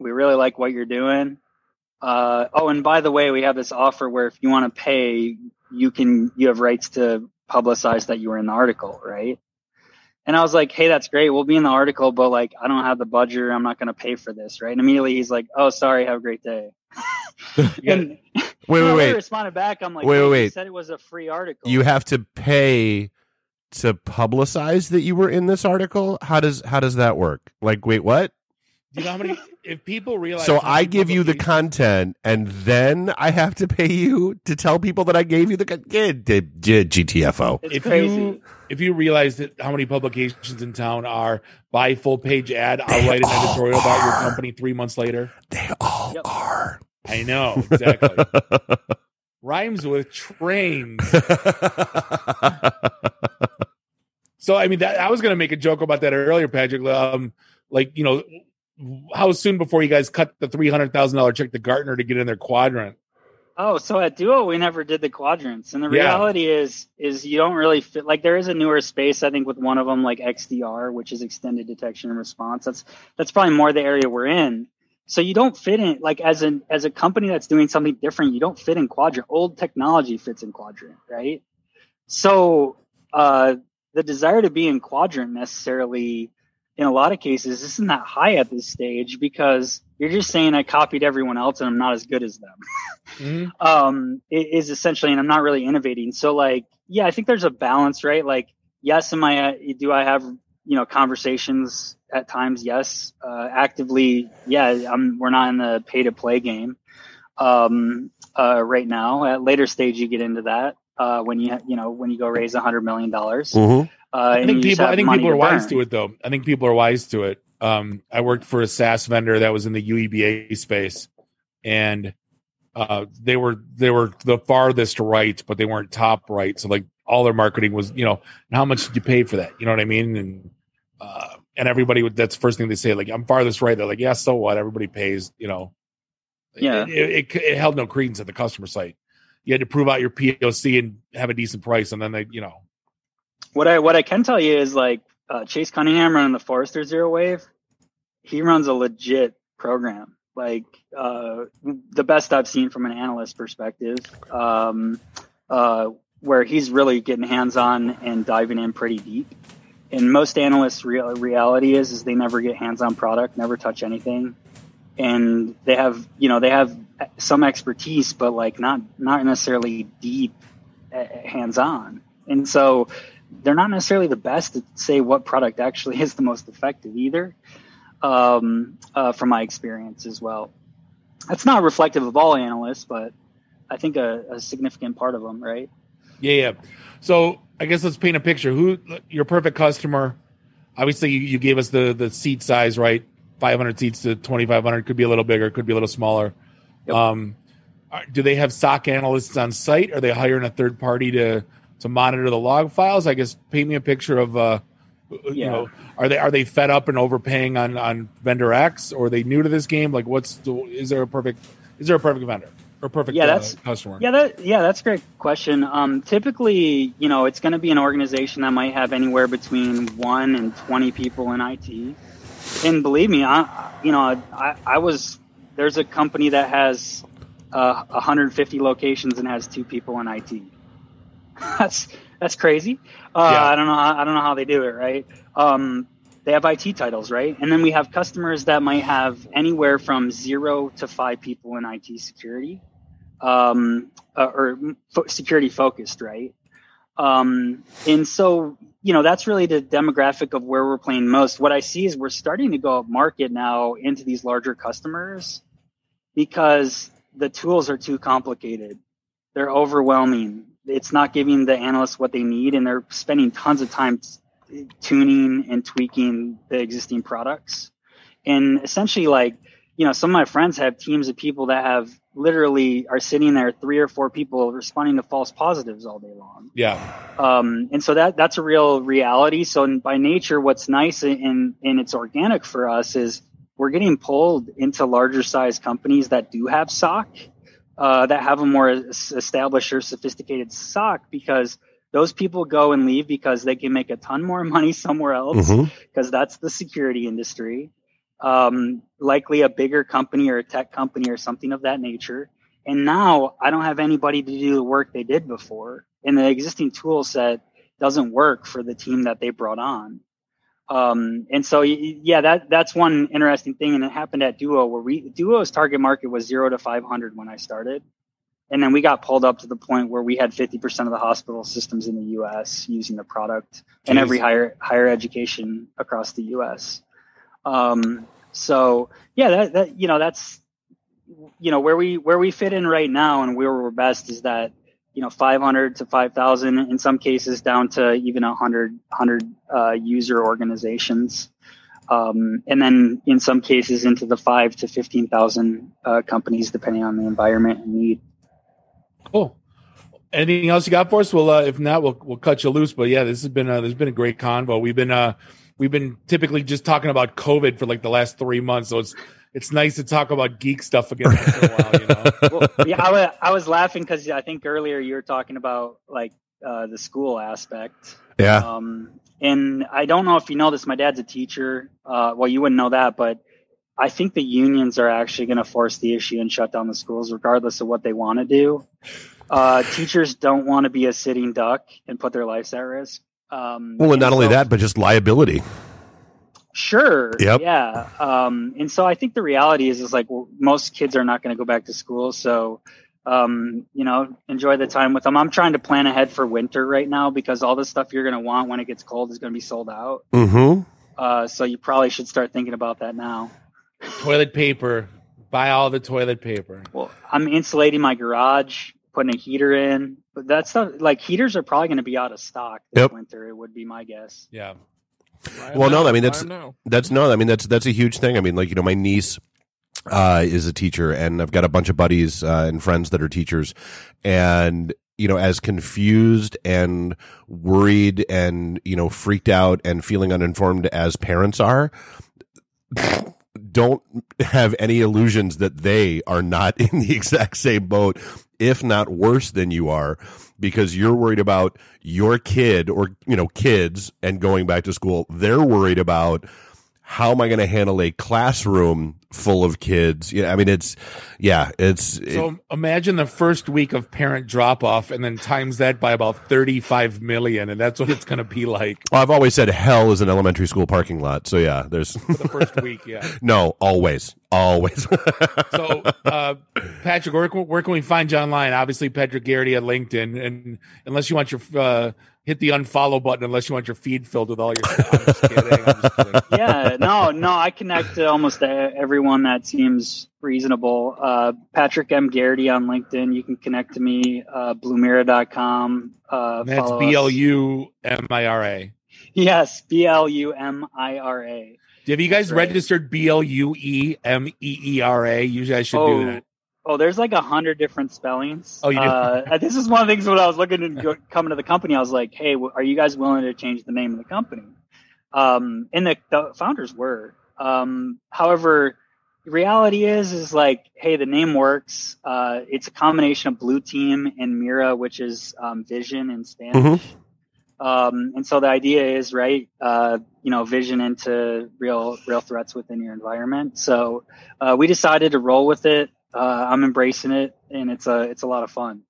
We really like what you're doing. Uh, oh, and by the way, we have this offer where if you want to pay, you can you have rights to publicize that you were in the article, right?" And I was like, "Hey, that's great. We'll be in the article, but like, I don't have the budget. I'm not going to pay for this, right?" And immediately he's like, "Oh, sorry. Have a great day." And Wait, when wait, I wait. responded back. I'm like, Wait, "Hey, wait, you wait. said it was a free article. You have to pay to publicize that you were in this article? How does how does that work? Like wait, what? Do you know how many? If people realize, So I give you the publications- content, and then I have to pay you to tell people that I gave you the con- yeah, d- d- GTFO. It's if crazy. you if you realize that how many publications in town are buy full page ad, I'll write an all editorial about your company three months later. They all Yep. are. I know exactly. Rhymes with trains. So I mean, that I was going to make a joke about that earlier, Patrick. Um, like you know, how soon before you guys cut the three hundred thousand dollar check to Gartner to get in their quadrant? Oh, so at Duo we never did the quadrants, and the Yeah. reality is is you don't really fit. Like there is a newer space, I think, with one of them, like XDR, which is extended detection and response. That's that's probably more the area we're in. So you don't fit in like as an as a company that's doing something different, you don't fit in quadrant. Old technology fits in quadrant, right? So uh, the desire to be in quadrant necessarily, in a lot of cases, isn't that high at this stage because you're just saying I copied everyone else and I'm not as good as them. Mhm. um i- is essentially and i'm not really innovating. So like yeah i think there's a balance right? Like yes am i do i have you know conversations at times? Yes. Uh, actively yeah I'm, we're not in the pay to play game um uh right now. At later stage you get into that uh when you you know when you go raise a hundred million dollars uh. I think and you just people. I think people are wise to it, though. I think people are wise to it. Um, I worked for a SaaS vendor that was in the UEBA space, and uh, they were they were the farthest right, but they weren't top right. So like all their marketing was, you know, how much did you pay for that? You know what I mean? And uh, and everybody would. That's the first thing they say. Like I'm farthest right. They're like, yeah, so what? Everybody pays. You know. Yeah. It, it, it held no credence at the customer site. You had to prove out your POC and have a decent price, and then they, you know, what I what I can tell you is like uh, Chase Cunningham running the Forrester Zero Wave. He runs a legit program, like uh, the best I've seen from an analyst perspective, um, uh, where he's really getting hands on and diving in pretty deep. And most analysts' real reality is is they never get hands on product, never touch anything, and they have you know they have some expertise, but like not not necessarily deep hands on. And so they're not necessarily the best to say what product actually is the most effective either, um, uh, from my experience as well. That's not reflective of all analysts, but I think a, a significant part of them, right? Yeah, yeah. So I guess let's paint a picture. Who your perfect customer? Obviously, you, you gave us the the seat size, right? Five hundred seats to twenty five hundred. Could be a little bigger. Could be a little smaller. Yep. Um, do they have SOC analysts on site? Are they hiring a third party to to monitor the log files? I guess paint me a picture of. Uh, You Yeah. know, are they are they fed up and overpaying on on vendor X, or are they new to this game? Like, what's the, is there a perfect is there a perfect vendor or perfect Yeah, uh, that's- customer? Yeah, that yeah, that's a great question. Um, typically, you know, it's going to be an organization that might have anywhere between one and twenty people in IT. And believe me, I you know, I, I was there's a company that has uh, 150 locations and has two people in IT. that's that's crazy. Uh, Yeah. I don't know. I don't know how they do it. Right. Um, they have IT titles, right? And then we have customers that might have anywhere from zero to five people in IT security, um, uh, or fo- security focused, right? Um, and so, you know, that's really the demographic of where we're playing most. What I see is we're starting to go up market now into these larger customers because the tools are too complicated. They're overwhelming. It's not giving the analysts what they need, and they're spending tons of time t- tuning and tweaking the existing products. And essentially, like, you know, some of my friends have teams of people that have literally are sitting there, three or four people responding to false positives all day long yeah, um, and so that that's a real reality. So by nature, what's nice and and it's organic for us is we're getting pulled into larger size companies that do have SOC, uh, that have a more established or sophisticated SOC because those people go and leave because they can make a ton more money somewhere else because that's the security industry. Um, likely a bigger company or a tech company or something of that nature. And now I don't have anybody to do the work they did before. And the existing tool set doesn't work for the team that they brought on. Um, and so, yeah, that, that's one interesting thing. And it happened at Duo where we, Duo's target market was zero to 500 when I started. And then we got pulled up to the point where we had 50% of the hospital systems in the US using the product and every higher, higher education across the US. Um, So yeah, that, that you know that's you know where we where we fit in right now and where we're best is that you know 500 to 5000 in some cases down to even 100 100 uh, user organizations um, and then in some cases into the 5 to 15000 uh, companies depending on the environment and need Cool. Anything else you got for us? Well, uh, if not, we'll we'll cut you loose. But yeah, this has been uh, this has been a great convo. We've been uh, we've been typically just talking about COVID for like the last three months, so it's it's nice to talk about geek stuff again once in a while. You know, well, yeah, I was, I was laughing because I think earlier you were talking about like uh, the school aspect. Yeah. Um, and I don't know if you know this. My dad's a teacher. Uh, well, you wouldn't know that, but I think the unions are actually going to force the issue and shut down the schools, regardless of what they want to do. Uh, teachers don't want to be a sitting duck and put their lives at risk. Um, well, and not only that, but just liability. Sure. Yep. Yeah. Um, and so I think the reality is, is like well, most kids are not going to go back to school. So, um, you know, enjoy the time with them. I'm trying to plan ahead for winter right now because all the stuff you're going to want when it gets cold is going to be sold out. Mm-hmm. Uh, so you probably should start thinking about that now. toilet paper. Buy all the toilet paper. Well, I'm insulating my garage, putting a heater in, but that's not like heaters are probably going to be out of stock this Yep. winter. It would be my guess. Yeah. Well, no, I mean, that's-. That's no, I mean that's that's a huge thing. I mean, like you know, my niece uh, is a teacher, and I've got a bunch of buddies uh, and friends that are teachers, and you know, as confused and worried and you know freaked out and feeling uninformed as parents are. Don't have any illusions that they are not in the exact same boat, if not worse than you are, because you're worried about your kid or, you know, kids and going back to school. They're worried about how am I going to handle a classroom full of kids? Yeah. I mean, it's, yeah, it's, it- So imagine the first week of parent drop off, and then times that by about thirty-five million, and that's what it's going to be like well, I've always said hell is an elementary school parking lot. So yeah, there's for the first week. Yeah. no, always, always. So, uh, Patrick, where, can- where can we find you online? Obviously, Patrick Garrity at LinkedIn, and unless you want your uh, hit the unfollow button, unless you want your feed filled with all your. I'm just kidding. I'm just kidding. yeah, no, no, I connect to almost e- everyone that seems reasonable. Uh, Patrick M. Garrity on LinkedIn. You can connect to me, uh, blumira.com. Uh, that's. B L U M I R A. Yes, B L U M I R A. Have you guys That's right. registered B L U E M E E R A? You guys should do that. Oh, there's like a hundred different spellings. Oh, you do? Uh, this is one of the things when I was looking go, coming to the company, I was like, "Hey, are you guys willing to change the name of the company?" Um, and the, the founders were. Um, however, reality is, is like, hey, the name works. Uh, it's a combination of Blue Team and Mira, which is um, vision in Spanish. Um, and so the idea is, right, uh, you know, vision into real, real threats within your environment. So uh, we decided to roll with it. Uh, I'm embracing it, and it's a it's a lot of fun.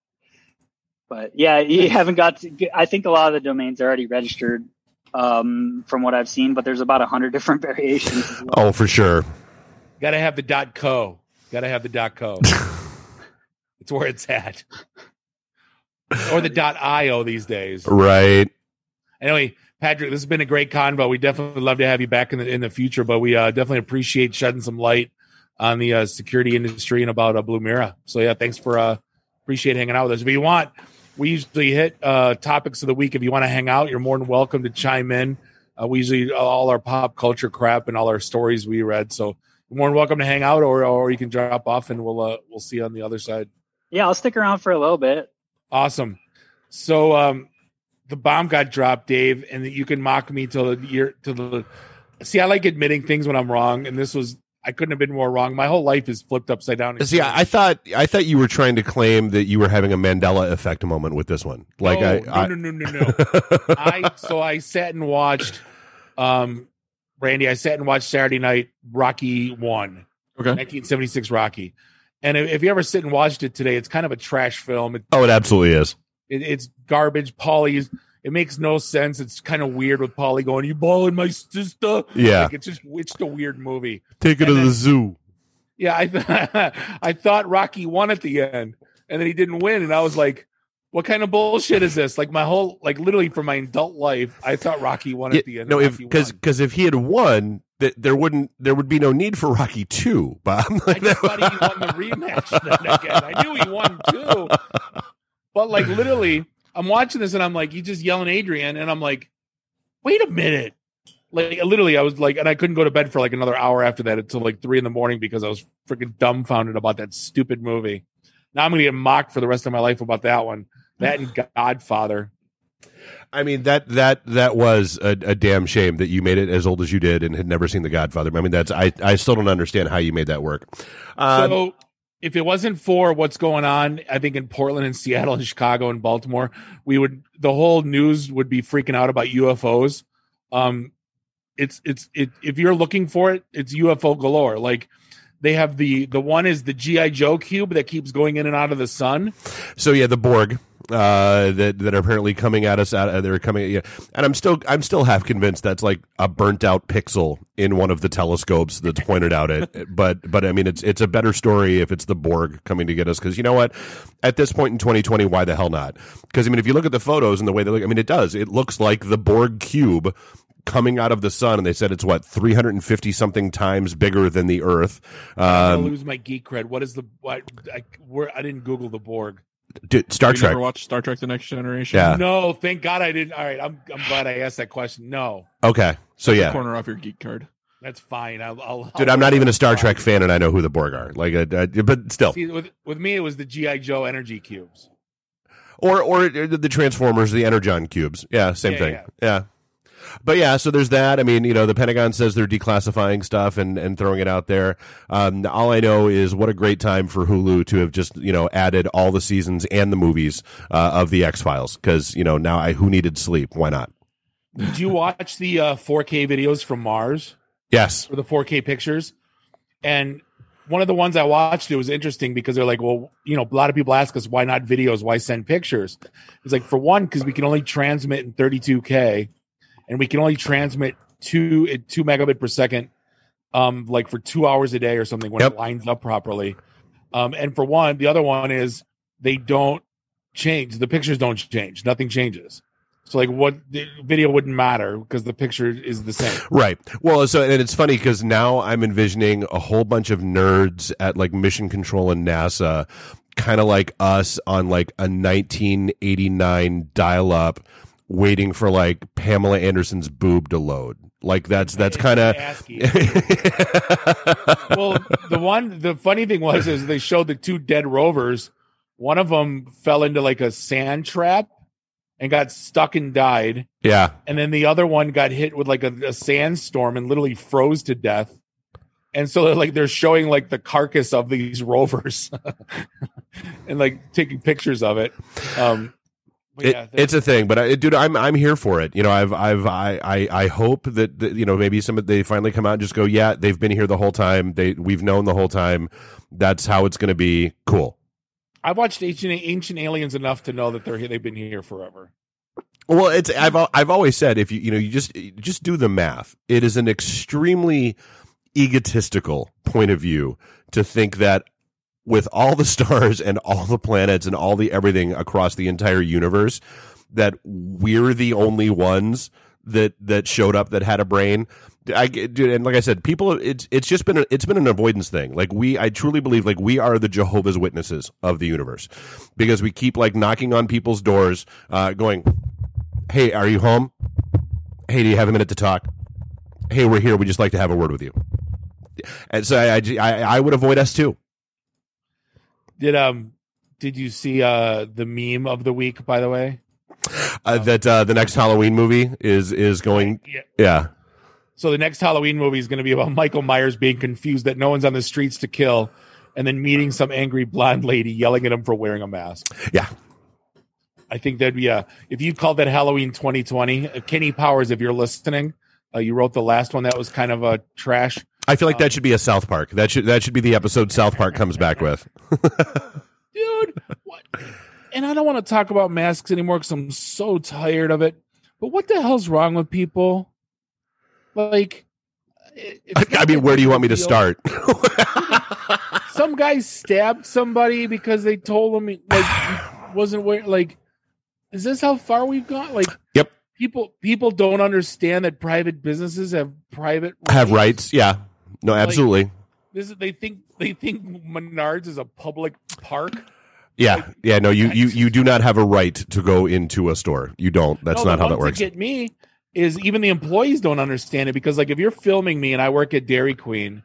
But yeah, you haven't got. To, I think a lot of the domains are already registered, um, from what I've seen. But there's about a hundred different variations. Well. oh, for sure. Got to have the dot co. Got to have the dot co. it's where it's at. Or the dot io these days. Right. Anyway, Patrick, this has been a great convo. We definitely would love to have you back in the in the future, but we uh, definitely appreciate shedding some light on the uh, security industry and about uh, Blumira. So yeah, thanks for uh, appreciate hanging out with us. If you want, we usually hit uh, topics of the week. If you want to hang out, you're more than welcome to chime in. Uh, we usually all our pop culture crap and all our stories we read. So more than welcome to hang out, or or you can drop off and we'll uh, we'll see you on the other side. Yeah, I'll stick around for a little bit. Awesome. So um the bomb got dropped, Dave, and you can mock me till the year till the see, I like admitting things when I'm wrong, and this was I couldn't have been more wrong. My whole life is flipped upside down. See, I, I thought I thought you were trying to claim that you were having a Mandela effect moment with this one. Like no, I, I no, no, no, no, no. I so I sat and watched um Randy, I sat and watched Saturday night Rocky one. Okay. 1976 Rocky. And if, you ever sit and watched it today, it's kind of a trash film. It, oh, it absolutely is. it, it's garbage. Paulie's it makes no sense. It's kind of weird with Paulie going, "You balling my sister?" Yeah, Like, it's just it's just a weird movie. take it and to then- the zoo. Yeah, I th- I thought Rocky won at the end, and then he didn't win, and I was like, "What kind of bullshit is this?" Like my whole like literally for my adult life, I thought Rocky won Yeah, at the end. no, if because because if he had won, that there wouldn't there would be no need for Rocky two. Bob, I Like, just thought he won the rematch then again. I knew he won too. But like literally, I'm watching this and I'm like, he's just yelling Adrian, and I'm like, wait a minute. Like literally, I was like, and I couldn't go to bed for like another hour after that until like three in the morning because I was freaking dumbfounded about that stupid movie. Now I'm gonna get mocked for the rest of my life about that one. That and Godfather. I mean that that that was a, a damn shame that you made it as old as you did and had never seen The Godfather. I mean that's I I still don't understand how you made that work. Um, so if it wasn't for what's going on, I think in Portland and Seattle and Chicago and Baltimore, we would the whole news would be freaking out about UFOs. Um, it's it's it if you're looking for it, it's UFO galore. Like they have the the one is the GI Joe cube that keeps going in and out of the sun. so yeah, the Borg uh, that that are apparently coming at us. Out, they're coming, at yeah. and I'm still I'm still half convinced that's like a burnt out pixel in one of the telescopes that's pointed out at. But but I mean it's it's a better story if it's the Borg coming to get us because you know what, at this point in 2020, why the hell not? Because I mean if you look at the photos and the way they look, I mean it does. It looks like the Borg cube coming out of the sun and they said it's what 350 something times bigger than the earth I um lose my geek cred. What is the what? I, where, I didn't Google the Borg. dude, star You trek never watched Star Trek: The Next Generation? Yeah. No, thank God I didn't. All right, I'm I'm glad I asked that question. No, okay so yeah Corner off your geek card. that's fine. I'll, I'll Dude, I'll- I'm not even a Star Trek fan, and I know who the Borg are. Like, uh, uh, but still, See, with with me, it was the GI Joe energy cubes. or or the the Transformers, the Energon cubes. Yeah, same Yeah, thing. yeah. Yeah. But yeah, so there's that. I mean, you know, the Pentagon says they're declassifying stuff and, and throwing it out there. Um, all I know is what a great time for Hulu to have just, you know, added all the seasons and the movies uh, of the X Files. Because, you know, now I who needed sleep? Why not? Did you watch the uh, 4K videos from Mars Yes. or the 4K pictures? And one of the ones I watched, it was interesting because they're like, well, you know, a lot of people ask us why not videos, why send pictures? It's like for one, because we can only transmit in 32K, and we can only transmit two two megabit per second, um, like for two hours a day or something when Yep. it lines up properly. Um, and for one, the other one is they don't change. The pictures don't change. Nothing changes. So like, what the video wouldn't matter because the picture is the same. Right. Well, so and it's funny because now I'm envisioning a whole bunch of nerds at like Mission Control and NASA, kind of like us on like a 1989 dial-up, waiting for like Pamela Anderson's boob to load. Like that's that's kind of. Well, the one, the funny thing was, is they showed the two dead rovers. One of them fell into like a sand trap and got stuck and died, yeah. and then the other one got hit with like a, a sandstorm and literally froze to death. And so they're like they're showing like the carcass of these rovers and like taking pictures of it. Um, It, yeah, it's a thing, but I, dude, I'm I'm here for it. You know, I've I've I I, I hope that, that you know maybe some of they finally come out and just go, yeah, they've been here the whole time. They we've known the whole time. That's how it's going to be. Cool. I've watched ancient ancient aliens enough to know that they're they've been here forever. Well, it's I've I've always said if you you know you just just do the math. It is an extremely egotistical point of view to think that with all the stars and all the planets and all the everything across the entire universe that we're the only ones that that showed up that had a brain. I dude, and like I said, people, it's it's just been a, it's been an avoidance thing. Like we, I truly believe, like we are the Jehovah's Witnesses of the universe, because we keep like knocking on people's doors, uh, going, "Hey, are you home? Hey, do you have a minute to talk? Hey, we're here. We just like to have a word with you." And so I, I, I would avoid us too. Did um did you see uh the meme of the week by the way? Uh, that uh, the next Halloween movie is is going, Yeah. yeah. So the next Halloween movie is going to be about Michael Myers being confused that no one's on the streets to kill and then meeting some angry blonde lady yelling at him for wearing a mask. Yeah. I think that'd be a if you called that Halloween 2020, uh, Kenny Powers if you're listening, uh, you wrote the last one that was kind of a trash. I feel like that um, should be a South Park. That should that should be the episode South Park comes back with. Dude, what? And I don't want to talk about masks anymore cuz I'm so tired of it. But what the hell's wrong with people? Like I mean, where do you want me to start? some guy stabbed somebody because they told him he, like wasn't wearing like is this how far we've gone like Yep. people people don't understand that private businesses have private Have rights? Yeah. No, absolutely. This is, they think they think Menards is a public park. Yeah, yeah. No, you you you do not have a right to go into a store. You don't. That's No, not how that works. get me is even the employees don't understand it because like if you're filming me and I work at Dairy Queen,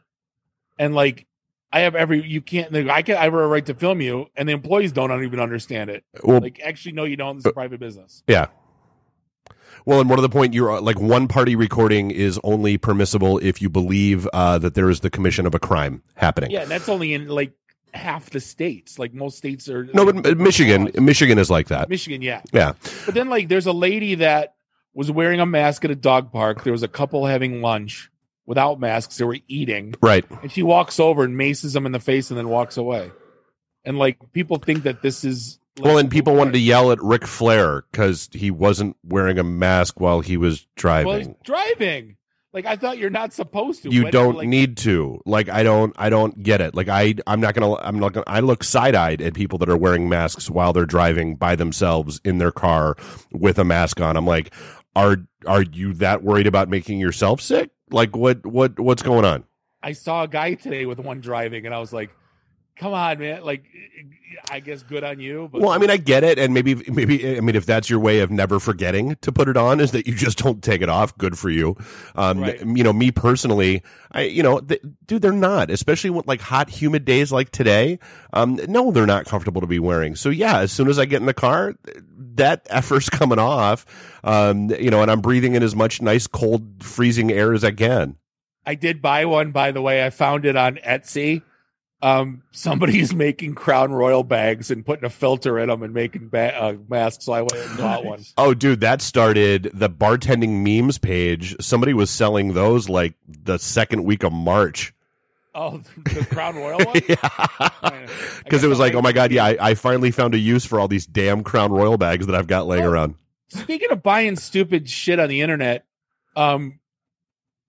and like I have every you can't I can I have a right to film you, and the employees don't even understand it. Well, Like actually, no, you don't. It's a private business. yeah. Well, and one to the point, you're like one party recording is only permissible if you believe uh, that there is the commission of a crime happening. Yeah, and that's only in like half the states. Like most states are No, like, but Michigan, Michigan is like that. Michigan, yeah. Yeah. But then like there's a lady that was wearing a mask at a dog park. There was a couple having lunch without masks. They were eating. Right. And she walks over and maces them in the face and then walks away. And like people think that this is Well, and people wanted to yell at Ric Flair because he wasn't wearing a mask while he was driving. well, he's driving. Like I thought you're not supposed to. you but, don't like, need to like i don't i don't get it like i i'm not gonna i'm not gonna i look side-eyed at people that are wearing masks while they're driving by themselves in their car with a mask on i'm like are are you that worried about making yourself sick like what what what's going on I saw a guy today with one driving, and I was like, "Come on, man! Like, I guess good on you." But well i mean i get it and maybe maybe i mean if that's your way of never forgetting to put it on is that you just don't take it off good for you um Right. you know me personally i you know th- dude they're not especially with like hot humid days like today um no they're not comfortable to be wearing so yeah as soon as i get in the car that effort's coming off um you know and i'm breathing in as much nice cold freezing air as i can I did buy one, by the way. I found it on Etsy. Um, somebody's making Crown Royal bags and putting a filter in them and making ba- uh, masks. So I went and bought one. Oh, dude, that started the bartending memes page. Somebody was selling those like the second week of March. Oh, the Crown Royal one? yeah. Because it was like, oh my God, yeah, I, I finally found a use for all these damn Crown Royal bags that I've got laying Oh. around. Speaking of buying stupid shit on the internet, um,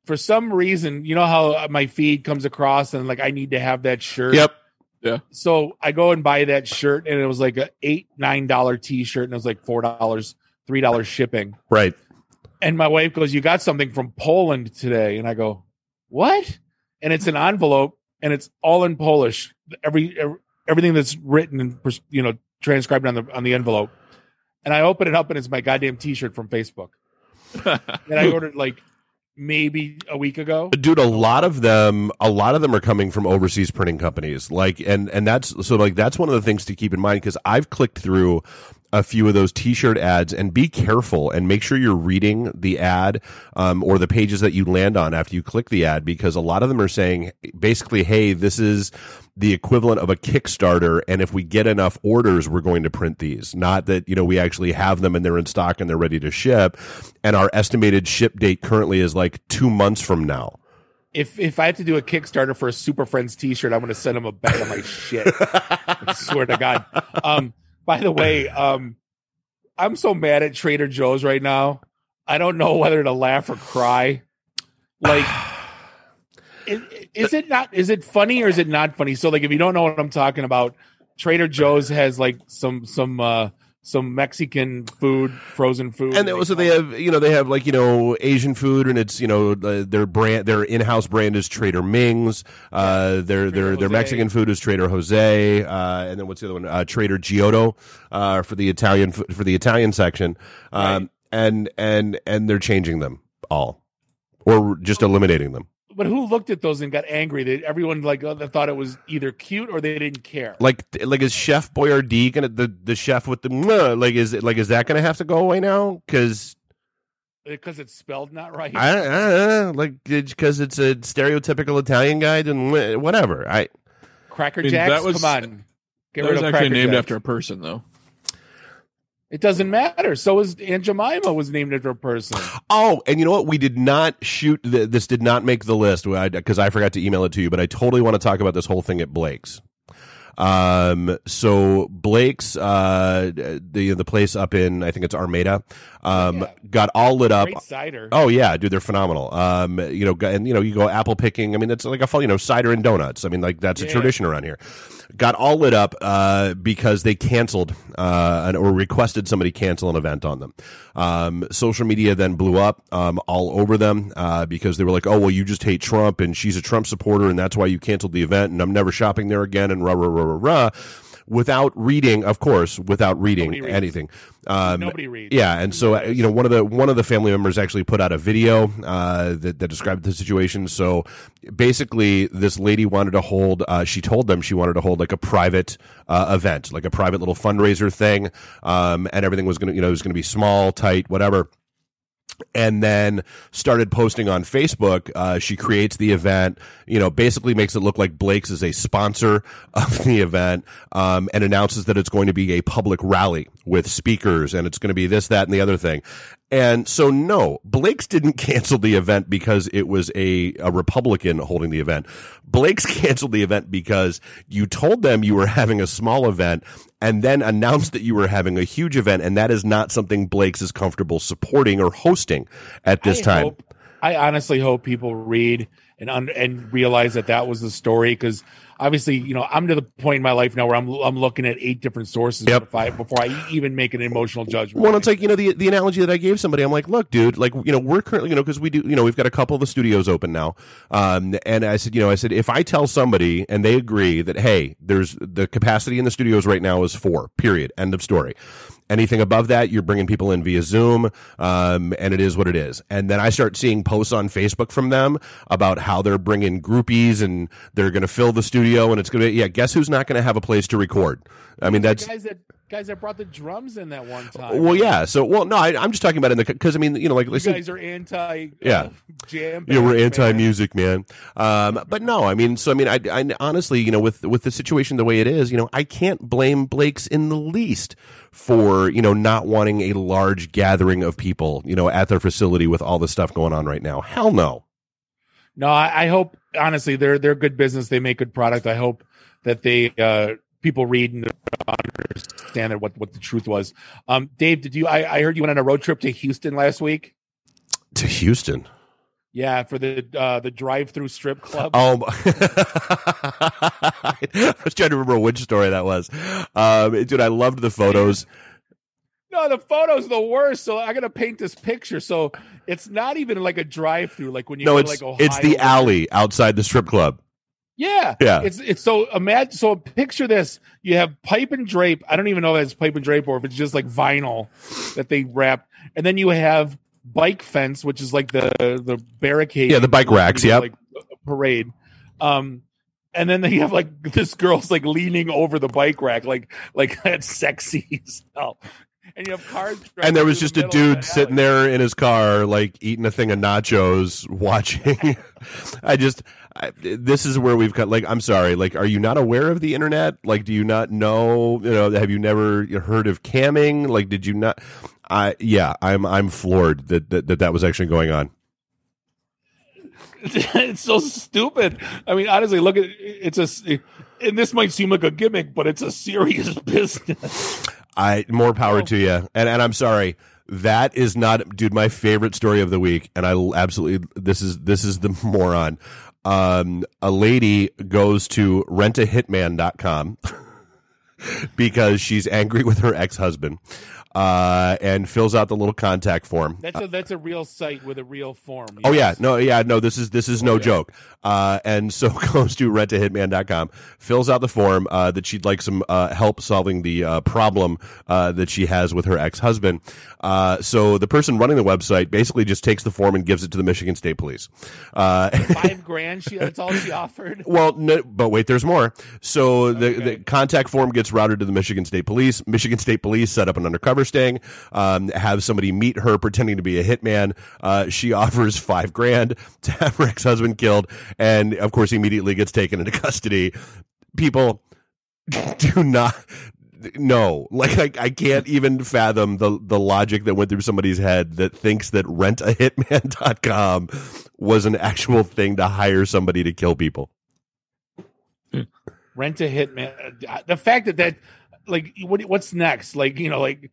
for some reason, you know how uh, my feed comes across and like I need to have that shirt. Yep. Yeah. So I go and buy that shirt, and it was like a eight nine dollar t shirt, and it was like four dollars, three dollars shipping. Right. And my wife goes, "You got something from Poland today?" And I go, "What?" And it's an envelope, and it's all in Polish. Every, every everything that's written and you know transcribed on the on the envelope. And I open it up, and it's my goddamn T-shirt from Facebook and I ordered like maybe a week ago. dude a lot of them a lot of them are coming from overseas printing companies like and and that's so like that's one of the things to keep in mind because i've clicked through a few of those t-shirt ads and be careful and make sure you're reading the ad um, or the pages that you land on after you click the ad because a lot of them are saying basically hey this is the equivalent of a kickstarter and if we get enough orders we're going to print these not that you know we actually have them and they're in stock and they're ready to ship and our estimated ship date currently is like two months from now If if I have to do a Kickstarter for a Super Friends T-shirt, I'm going to send them a bag of my shit. I swear to God. Um, by the way, um, I'm so mad at Trader Joe's right now. I don't know whether to laugh or cry. Like, is, is it not? Is it funny or is it not funny? So, like, if you don't know what I'm talking about, Trader Joe's has like some some uh some Mexican food, frozen food, and also they have you know they have like you know Asian food and it's you know their brand their in-house brand is Trader Ming's uh their their their Jose. Mexican food is Trader Jose uh and then what's the other one? Uh Trader Giotto uh for the Italian for the Italian section. Um and and and they're changing them all or just eliminating them But who looked at those and got angry? That everyone like uh, thought it was either cute or they didn't care. like like is Chef Boyardee gonna the the chef with the like is it like is that gonna have to go away now because because it's spelled not right. I, I don't know, like because it's a stereotypical Italian guy, then whatever. I Cracker I mean, Jacks, that was- come on, get that rid was of actually named Jacks. after a person, though. It doesn't matter. So was Aunt Jemima was named after a person. oh, and you know what? We did not shoot. The, this did not make the list because I, forgot to email it to you. But I totally want to talk about this whole thing at Blake's. Um, so Blake's, uh, the the place up in I think it's Armada, um, Yeah. got all lit up. Great cider. Oh yeah, dude, they're phenomenal. Um, you know, and you know, you go apple picking. I mean, it's like a fun, you know, cider and donuts. I mean, like that's a tradition around here. Got all lit up uh, because they canceled uh, an, or requested somebody cancel an event on them. Um, social media then blew up um, all over them uh, because they were like, "Oh, well, you just hate Trump, and she's a Trump supporter, and that's why you canceled the event, and I'm never shopping there again." And rah rah rah rah rah. Without reading, of course, without reading Nobody reads. Um, Nobody reads. yeah, and so you know, one of the one of the family members actually put out a video uh, that that described the situation. So basically, this lady wanted to hold. Uh, she told them she wanted to hold like a private uh, event, like a private little fundraiser thing, um, and everything was going to you know it was going to be small, tight, whatever and then started posting on Facebook. Uh, she creates the event, you know, basically makes it look like Blake's is a sponsor of the event, um, and announces that it's going to be a public rally with speakers and it's going to be this, that, and the other thing. And so, no, Blake's didn't cancel the event because it was a, a Republican holding the event. Blake's canceled the event because you told them you were having a small event and then announced that you were having a huge event. And that is not something Blake's is comfortable supporting or hosting at this I time. hope- I honestly hope people read and un- and realize that that was the story because obviously, you know, I'm to the point in my life now where I'm I'm looking at eight different sources Yep. before I, before I even make an emotional judgment. Well, it's like you know the the analogy that I gave somebody. I'm like, look, dude, like you know we're currently you know because we do you know we've got a couple of the studios open now, um, and I said you know I said if I tell somebody and they agree that hey, there's the capacity in the studios right now is four, period, end of story. Anything above that, you're bringing people in via Zoom, um, and it is what it is. And then I start seeing posts on Facebook from them about how they're bringing groupies and they're going to fill the studio, and it's going to yeah. Guess who's not going to have a place to record? I mean, that's guys that guys that brought the drums in that one time. well, yeah. So, well, no, I, I'm just talking about in the because I mean, you know, like you guys are anti Yeah. uh, jam. yeah, we're anti man. music, man. Um, but no, I mean, so I mean, I, I honestly, you know, with with the situation the way it is, you know, I can't blame Blake's in the least for you know not wanting a large gathering of people, you know, at their facility with all the stuff going on right now. Hell no. No, I, I hope honestly they're they're good business. They make good product. I hope that they uh, people read and understand that what what the truth was. Um, Dave, did you? I, I heard you went on a road trip to Houston last week. To Houston. Yeah, for the uh, the drive through strip club. Oh, I was trying to remember which story that was. Um, dude, I loved the photos. No, the photo's the worst. So I gotta paint this picture. So it's not even like a drive through. Like when you No, go it's to like Ohio. it's the alley outside the strip club. Yeah, Yeah. It's it's so imagine. So picture this: you have pipe and drape. I don't even know if it's pipe and drape or if it's just like vinyl that they wrap, and then you have bike fence, which is like the the barricade. Yeah, the bike racks, Yeah, like parade. Um, and then they have like this girl's like leaning over the bike rack, like like that's sexy hell. And you have cars, and there was just the a dude sitting there in his car like eating a thing of nachos watching i just I, this is where we've got like i'm sorry like are you not aware of the internet like do you not know you know have you never heard of camming like did you not i yeah i'm i'm floored that that that, that was actually going on it's so stupid. I mean, honestly, look at it's a, and this might seem like a gimmick, but it's a serious business. I more power Oh. to you. And and I'm sorry. That is not dude my favorite story of the week and I absolutely this is this is the moron. Um a lady goes to rentahitman.com because she's angry with her ex-husband. Uh and fills out the little contact form. That's a that's a real site with a real form. Oh yeah, no, yeah, no. This is this is no Okay. joke. Uh, and so goes to rentahitman.com, fills out the form uh, that she'd like some uh, help solving the uh, problem uh, that she has with her ex husband. Uh, so the person running the website basically just takes the form and gives it to the Michigan State Police. Uh, five grand. She that's all she offered. Well, no, but wait, there's more. So the, Okay. the contact form gets routed to the Michigan State Police. Michigan State Police set up an undercover sting, um, have somebody meet her pretending to be a hitman. Uh, she offers five grand to have her ex husband killed, and of course, he immediately gets taken into custody. People do not. No, like I, I can't even fathom the the logic that went through somebody's head that thinks that rentahitman.com was an actual thing to hire somebody to kill people. Rent a Hitman. The fact that that like what what's next? Like you know like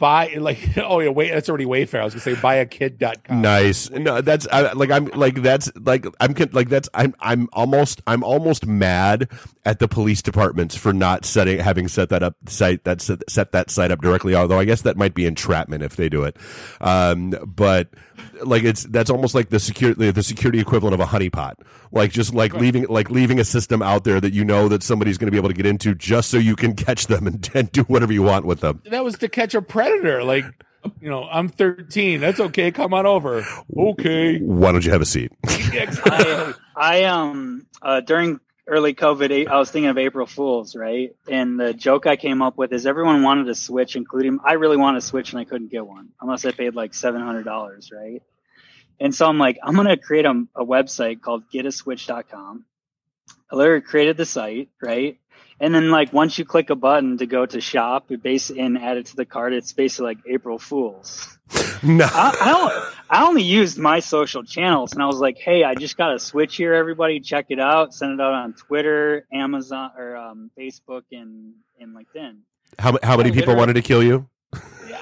buy like oh yeah wait that's already Wayfair. I was gonna say buyakid.com. Nice. No, that's I, like I'm like that's like I'm like that's I'm I'm almost I'm almost mad at the police departments for not setting having set that up site that set, set that site up directly. Although I guess that might be entrapment if they do it. Um, but like it's that's almost like the security the security equivalent of a honeypot. Like just like leaving like leaving a system out there that you know that somebody's going to be able to get into just so you can catch them and, and do whatever you want with them. That was to catch a predator. Like you know I'm 13. That's okay. Come on over. Okay. Why don't you have a seat? I, I um uh, during early COVID, I was thinking of April Fools, right? And the joke I came up with is everyone wanted a Switch, including I really wanted a Switch and I couldn't get one unless I paid like seven hundred dollars, right? And so I'm like, I'm gonna create a, a website called getaswitch.com. I literally created the site, right? And then like once you click a button to go to shop, it base and add it to the cart, it's basically like April Fools. no. I, I, I only used my social channels and I was like, hey, I just got a switch here, everybody. Check it out. Send it out on Twitter, Amazon, or um, Facebook, and, and LinkedIn. How how many people wanted to kill you?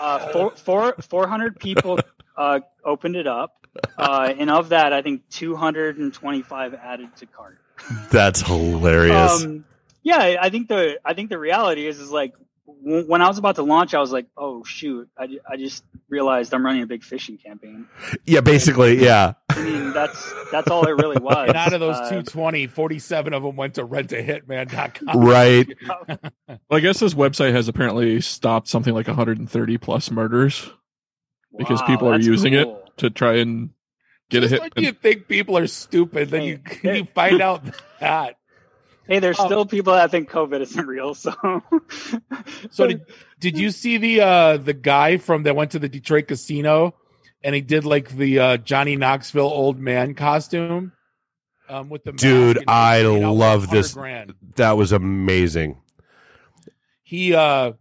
Uh, four, four, 400 people uh, opened it up. Uh, and of that, I think 225 added to cart. That's hilarious. Um, yeah, I think the I think the reality is is like when I was about to launch, I was like, oh shoot, I, I just realized I'm running a big phishing campaign. yeah, basically, yeah. I mean, that's that's all it really was. And out of those Uh, 220, 47 of them went to rentahitman.com. Right. Well, I guess this website has apparently stopped something like 130 plus murders because wow, people are using cool. it to try and get Just a hit. when you think people are stupid, then you Hey, you find out that. Hey, there's Oh. still people that think COVID isn't real. So, So did, did you see the uh the guy from that went to the Detroit casino and he did like the uh Johnny Knoxville old man costume? Um with the Dude, and I paid love 100 this. grand. That was amazing. He uh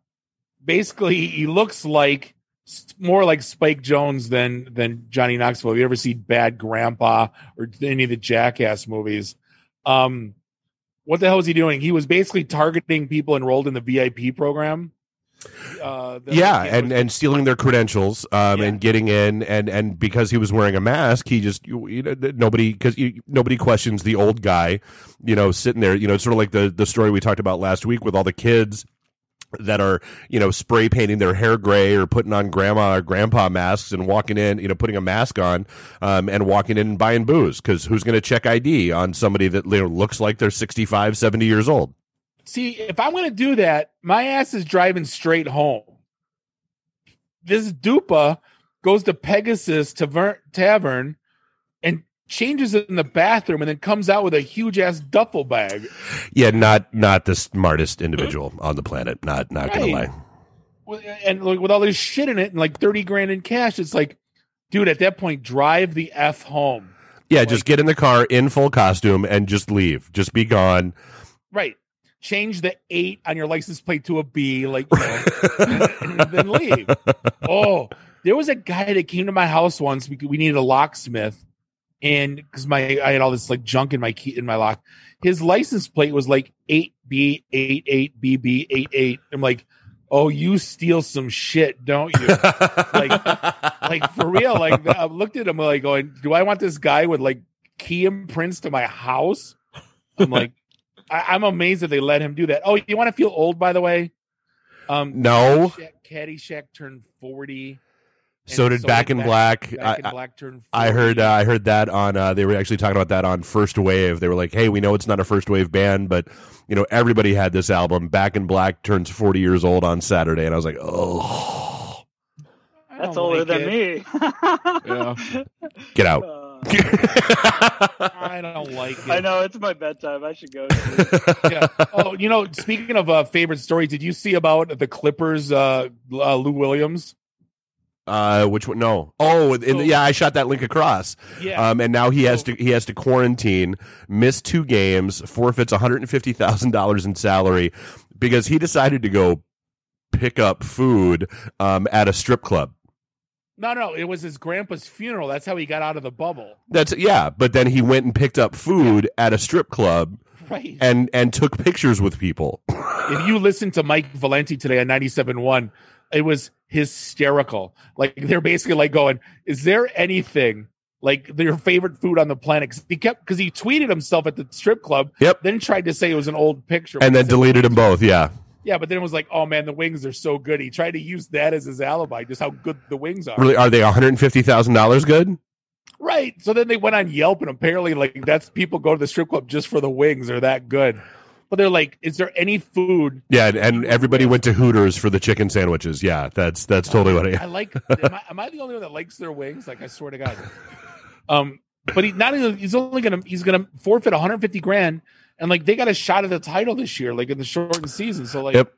basically he looks like more like Spike Jonze than than Johnny Knoxville. Have you ever seen Bad Grandpa or any of the Jackass movies? Um, what the hell was he doing? He was basically targeting people enrolled in the VIP program. Uh, Yeah, and and stealing their credentials, um, Yeah. and getting in, and and because he was wearing a mask, he just you, you know nobody because nobody questions the old guy, you know, sitting there. You know, it's sort of like the the story we talked about last week with all the kids that are you know spray painting their hair gray or putting on grandma or grandpa masks and walking in you know putting a mask on um, and walking in and buying booze because who's going to check id on somebody that you know, looks like they're 65 70 years old see if I'm going to do that, my ass is driving straight home. This dupa goes to Pegasus Taver- Tavern and changes in the bathroom and then comes out with a huge ass duffel bag. yeah not not the smartest individual mm-hmm. on the planet not not gonna lie. And like with all this shit in it and like 30 grand in cash it's like dude at that point drive the f home. Yeah, just get in the car in full costume and just leave. Just be gone. right. Change the 8 on your license plate to a b like you know, and then leave. Oh there was a guy that came to my house once. We, we needed a locksmith and because my i had all this like junk in my key in my lock his license plate was like 8b88bb88 i'm like oh you steal some shit don't you like like for real. Like I looked at him like going, "Do I want this guy with like key imprints to my house?" I'm like, I, I'm amazed that they let him do that. Oh, you want to feel old, by the way? Um, no. Caddyshack, Caddyshack turned forty. So and did Back in Black. Back I- in Black turned. 40. I heard uh, I heard that on uh, they were actually talking about that on First Wave. They were like, "Hey, we know it's not a First Wave band, but you know everybody had this album. Back in Black turns 40 years old on Saturday." And I was like, "Oh, that's older like than it. me. Yeah. get out." Uh, I don't like it. I know it's my bedtime. I should go. yeah. Oh, you know, speaking of uh, favorite stories, did you see about the Clippers? Uh, uh, Lou Williams. Uh, which one? No. Oh, in the, yeah, I shot that link across. Yeah. Um, and now he has to he has to quarantine, miss two games, forfeits one hundred and fifty thousand dollars in salary because he decided to go pick up food um, at a strip club. no, no, it was his grandpa's funeral. That's how he got out of the bubble. That's yeah, but then he went and picked up food at a strip club. Right. and and took pictures with people. if you listen to Mike Valenti today on 97.1, it was hysterical. Like they're basically like going, "Is there anything like your favorite food on the planet?" 'Cause he kept because he tweeted himself at the strip club. Yep. Then tried to say it was an old picture, and then deleted them both. Yeah. Yeah, but then it was like, "Oh man, the wings are so good." He tried to use that as his alibi, just how good the wings are. Really, are they one hundred fifty thousand dollars good? Right. So then they went on Yelp, and apparently, like that's people go to the strip club just for the wings. They're that good. But they're like, "Is there any food Yeah, and, and everybody went to Hooters for the chicken sandwiches. Yeah, that's that's totally what I I. like. am, I, am I the only one that likes their wings? Like, I swear to God. Um, but he not only he's only gonna he's gonna forfeit 150 grand, and like they got a shot at the title this year, like in the shortened season. So like, Yep.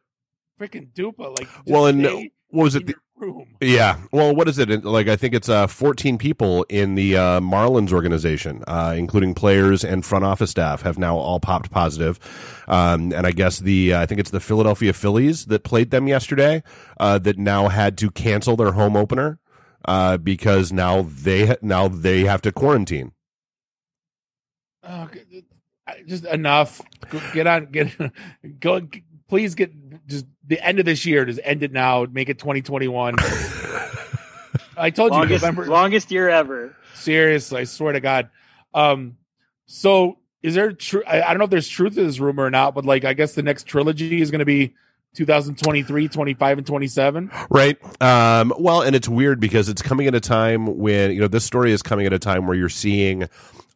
freaking dupa, like, Well, and what was it? The, room. yeah. Well, what is it? Like, I think it's uh, 14 people in the uh, Marlins organization, uh, including players and front office staff, have now all popped positive. Um, and I guess the uh, I think it's the Philadelphia Phillies that played them yesterday uh, that now had to cancel their home opener uh, because now they now they have to quarantine. Oh, just enough. Get on. Get go. Please get the end of this year. Just end it now. Make it 2021. I told you Longest, November. longest year ever. Seriously, I swear to God. Um, so is there true? I, I don't know if there's truth to this rumor or not, but like, I guess the next trilogy is going to be 2023, 25, and 27. Right. Um, well, and it's weird because it's coming at a time when, you know, this story is coming at a time where you're seeing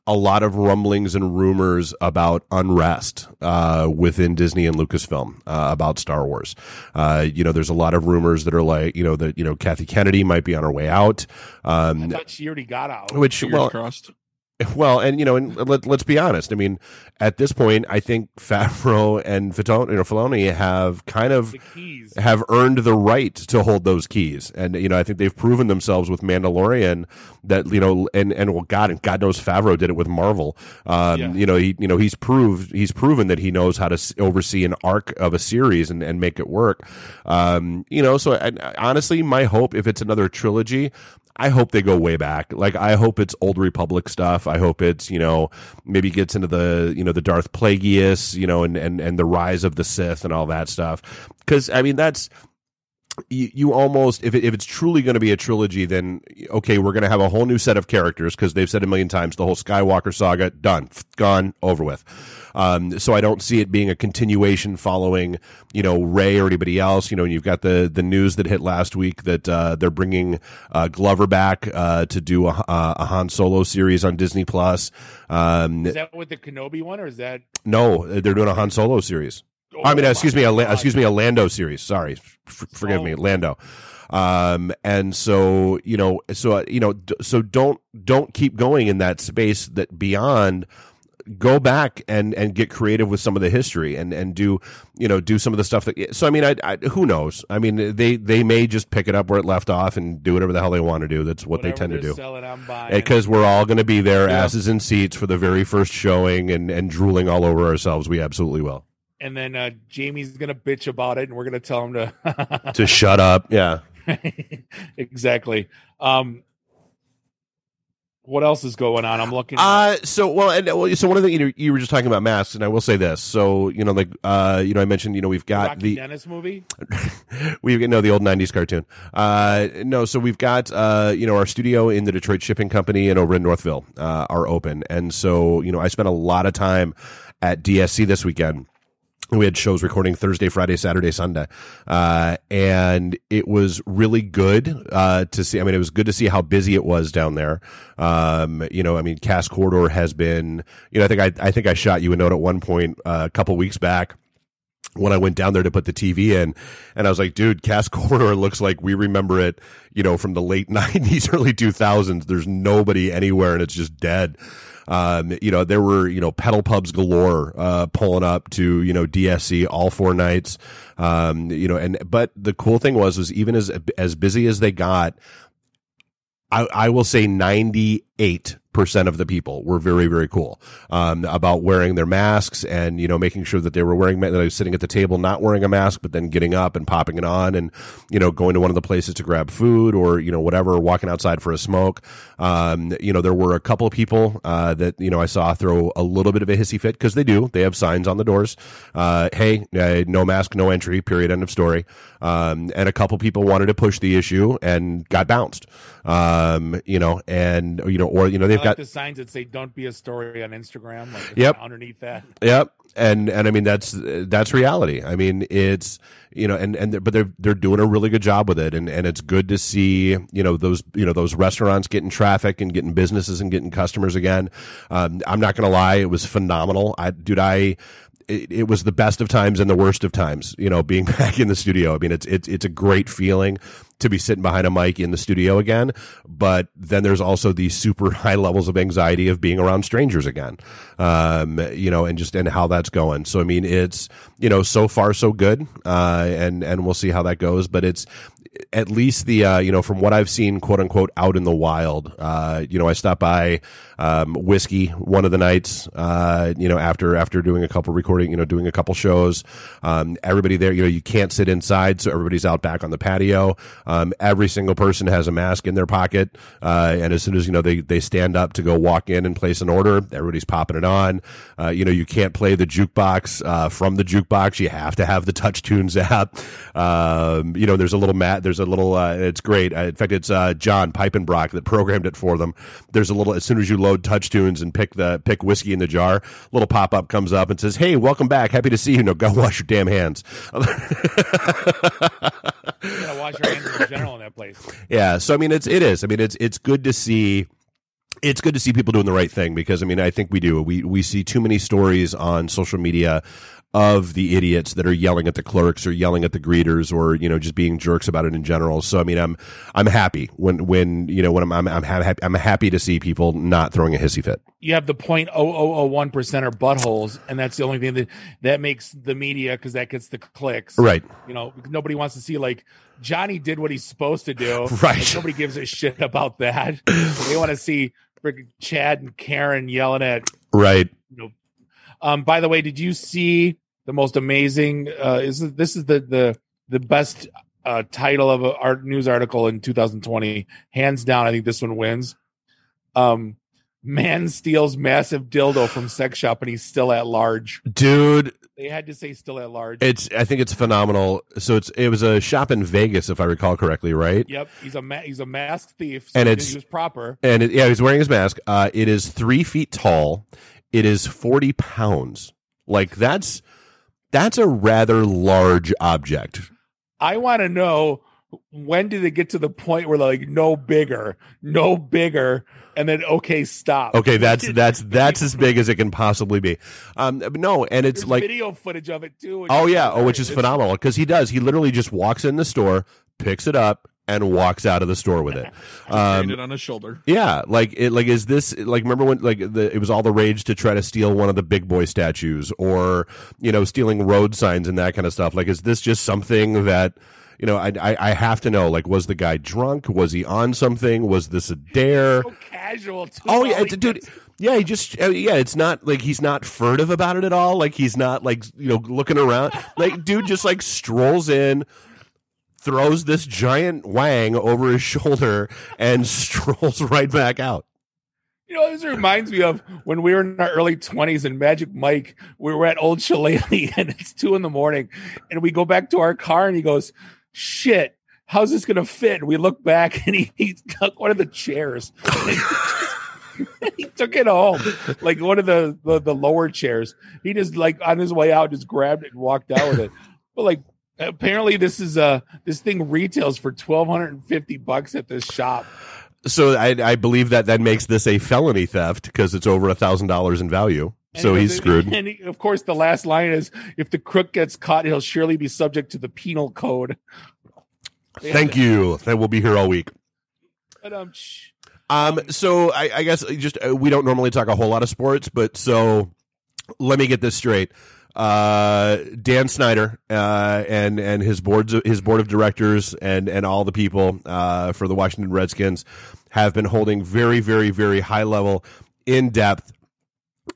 a lot of rumblings and rumors about unrest uh, within Disney and Lucasfilm uh, about Star Wars. Uh, you know, there's a lot of rumors that are like, you know, that, you know, Kathy Kennedy might be on her way out. I Um, thought she already got out. which, Fingers well, crossed. well, and you know, and let, let's be honest. I mean, at this point, I think Favreau and Filoni, you know, Filoni have kind of have earned the right to hold those keys. And you know, I think they've proven themselves with Mandalorian that you know, and and well, God and God knows Favreau did it with Marvel. Um, Yeah. You know, he you know he's proved he's proven that he knows how to oversee an arc of a series and, and make it work. Um, you know, so I, I- honestly, my hope if it's another trilogy. I hope they go way back. Like I hope it's old Republic stuff. I hope it's you know maybe gets into the you know the Darth Plagueis you know and and and the rise of the Sith and all that stuff. Because I mean that's you, you almost if it, if it's truly going to be a trilogy, then okay, we're going to have a whole new set of characters because they've said a million times the whole Skywalker saga done, gone, over with. Um, so I don't see it being a continuation following you know Rey or anybody else. You know, and you've got the the news that hit last week that uh, they're bringing uh, Glover back uh, to do a, a Han Solo series on Disney Plus. Um, Is that with the Kenobi one, or is that? no, they're doing a Han Solo series. I mean, Oh excuse me, a, excuse me, a Lando series. Sorry, F- forgive me, Oh. Lando. Um, and so you know, so uh, you know, d- so don't don't keep going in that space. That beyond, go back and and get creative with some of the history and and do you know do some of the stuff that. So I mean, I, I who knows? I mean, they they may just pick it up where it left off and do whatever the hell they want to do. That's what they tend to do Selling, I'm buying. because we're all going to be there, Yeah. asses in seats for the very first showing, and and drooling all over ourselves. We absolutely will. And then uh, Jamie's gonna bitch about it, and we're gonna tell him to. To shut up, yeah. exactly. Um, what else is going on? I'm looking. Uh so well, and well, so one of the you know you were just talking about masks, and I will say this. So you know, like uh, you know, I mentioned you know we've got Rocky the Dennis movie. we know the old '90s cartoon. Uh, no, so we've got uh, you know our studio in the Detroit Shipping Company and over in Northville uh, are open, and so you know I spent a lot of time at DSC this weekend. We had shows recording Thursday, Friday, Saturday, Sunday, uh, and it was really good uh, to see. I mean, it was good to see how busy it was down there. Um, you know, I mean, Cass Corridor has been. You know, I think I, I think I shot you a note at one point uh, a couple weeks back when I went down there to put the TV in, and I was like, dude, Cass Corridor looks like we remember it, you know, from the late '90s, early 2000s. There's nobody anywhere, and it's just dead. Um, you know, there were you know pedal pubs galore uh, pulling up to you know DSC all four nights. Um, you know, and but the cool thing was was even as as busy as they got, I, I will say 98 percent of the people were very very cool um, about wearing their masks and you know making sure that they were wearing that they were sitting at the table not wearing a mask but then getting up and popping it on and you know going to one of the places to grab food or you know whatever walking outside for a smoke. Um, you know there were a couple of people uh, that you know I saw throw a little bit of a hissy fit because they do. They have signs on the doors. Uh, hey uh, no mask no entry period end of story. Um, and a couple people wanted to push the issue and got bounced um, you know and you know or you know they've like got the signs that say "Don't be a story" on Instagram. Like Yep. underneath that. Yep. And and I mean that's that's reality. I mean it's you know and and they're, but they're they're doing a really good job with it and and it's good to see you know those you know those restaurants getting traffic and getting businesses and getting customers again. Um, I'm not gonna lie, it was phenomenal. I dude, I it, it was the best of times and the worst of times. You know, being back in the studio. I mean, it's it's it's a great feeling to be sitting behind a mic in the studio again. But then there's also these super high levels of anxiety of being around strangers again. Um, you know, and just and how that's going. So I mean, it's you know so far so good. Uh, and and we'll see how that goes. But it's at least the uh, you know from what I've seen, quote unquote, out in the wild. Uh, you know, I stopped by um, whiskey one of the nights. Uh, you know, after after doing a couple recording, you know, doing a couple shows. Um, everybody there, you know, you can't sit inside, so everybody's out back on the patio. Um, every single person has a mask in their pocket, uh, and as soon as you know they they stand up to go walk in and place an order, everybody's popping it on. Uh, you know, you can't play the jukebox uh, from the jukebox. You have to have the Touch Tunes app. Um, you know, there's a little mat. There's a little. Uh, it's great. Uh, in fact, it's John Pipenbrock that programmed it for them. There's a little. As soon as you load Touch Tunes and pick the pick whiskey in the jar, little pop up comes up and says, "Hey, welcome back. Happy to see you. No, go wash your damn hands." You gotta wash your hands in general in that place. yeah. So I mean, it's it is. I mean, it's it's good to see. It's good to see people doing the right thing because I mean I think we do. We we see too many stories on social media of the idiots that are yelling at the clerks or yelling at the greeters or you know just being jerks about it in general. So I mean I'm I'm happy when when you know when I'm I'm I'm, ha- I'm happy to see people not throwing a hissy fit. You have the point oh oh oh one percent are buttholes, and that's the only thing that that makes the media because that gets the clicks. Right. You know, nobody wants to see like Johnny did what he's supposed to do. Right. Like, nobody gives a shit about that. they want to see freaking Chad and Karen yelling at Right. you know. Um, by the way, did you see the most amazing? Uh, is this- is the the the best uh, title of a art news article in 2020, hands down. I think this one wins. Um, man steals massive dildo from sex shop and he's still at large. Dude, They had to say still at large. it's I think it's phenomenal. So it's it was a shop in Vegas if I recall correctly, right? yep, he's a ma- he's a masked thief. So And it's- he was proper. And it, yeah, he's wearing his mask. Uh, it is three feet tall. It is forty pounds. Like that's that's a rather large object. I want to know when did it get to the point where like no bigger, no bigger, and then okay, stop. Okay, that's that's that's as big as it can possibly be. Um, no, and it's There's like video footage of it too. oh yeah, oh which is phenomenal because he does. He literally just walks in the store, picks it up, and walks out of the store with it. Um, it on his shoulder. Yeah, like it like is this like remember when like the it was all the rage to try to steal one of the big boy statues or you know stealing road signs and that kind of stuff. Like is this just something that you know I I, I have to know like was the guy drunk? Was he on something? Was this a dare? So casual. Too. Oh yeah, All it's, he dude. Yeah, he just uh, yeah. It's not like he's not furtive about it at all. Like he's not like you know looking around. Like dude just like strolls in, throws this giant wang over his shoulder, and strolls right back out. You know, this reminds me of when we were in our early 20s and Magic Mike, we were at Old Shillelagh and it's two in the morning and we go back to our car and he goes, shit, how's this going to fit? And we look back and he, he took one of the chairs. he took it home, like one of the, the, the lower chairs. He just like on his way out, just grabbed it and walked out with it. But like, apparently this is uh this thing retails for 1250 bucks at this shop. So I, I believe that that makes this a felony theft because it's over a thousand dollars in value. And So he's screwed. And he- of course, the last line is, "If the crook gets caught, he'll surely be subject to the penal code." Thank you. That will be here all week. Um. Um, so I, I guess just uh, we don't normally talk a whole lot of sports, but so let me get this straight. Uh, Dan Snyder uh, and and his boards his board of directors and and all the people uh, for the Washington Redskins have been holding very very very high level in depth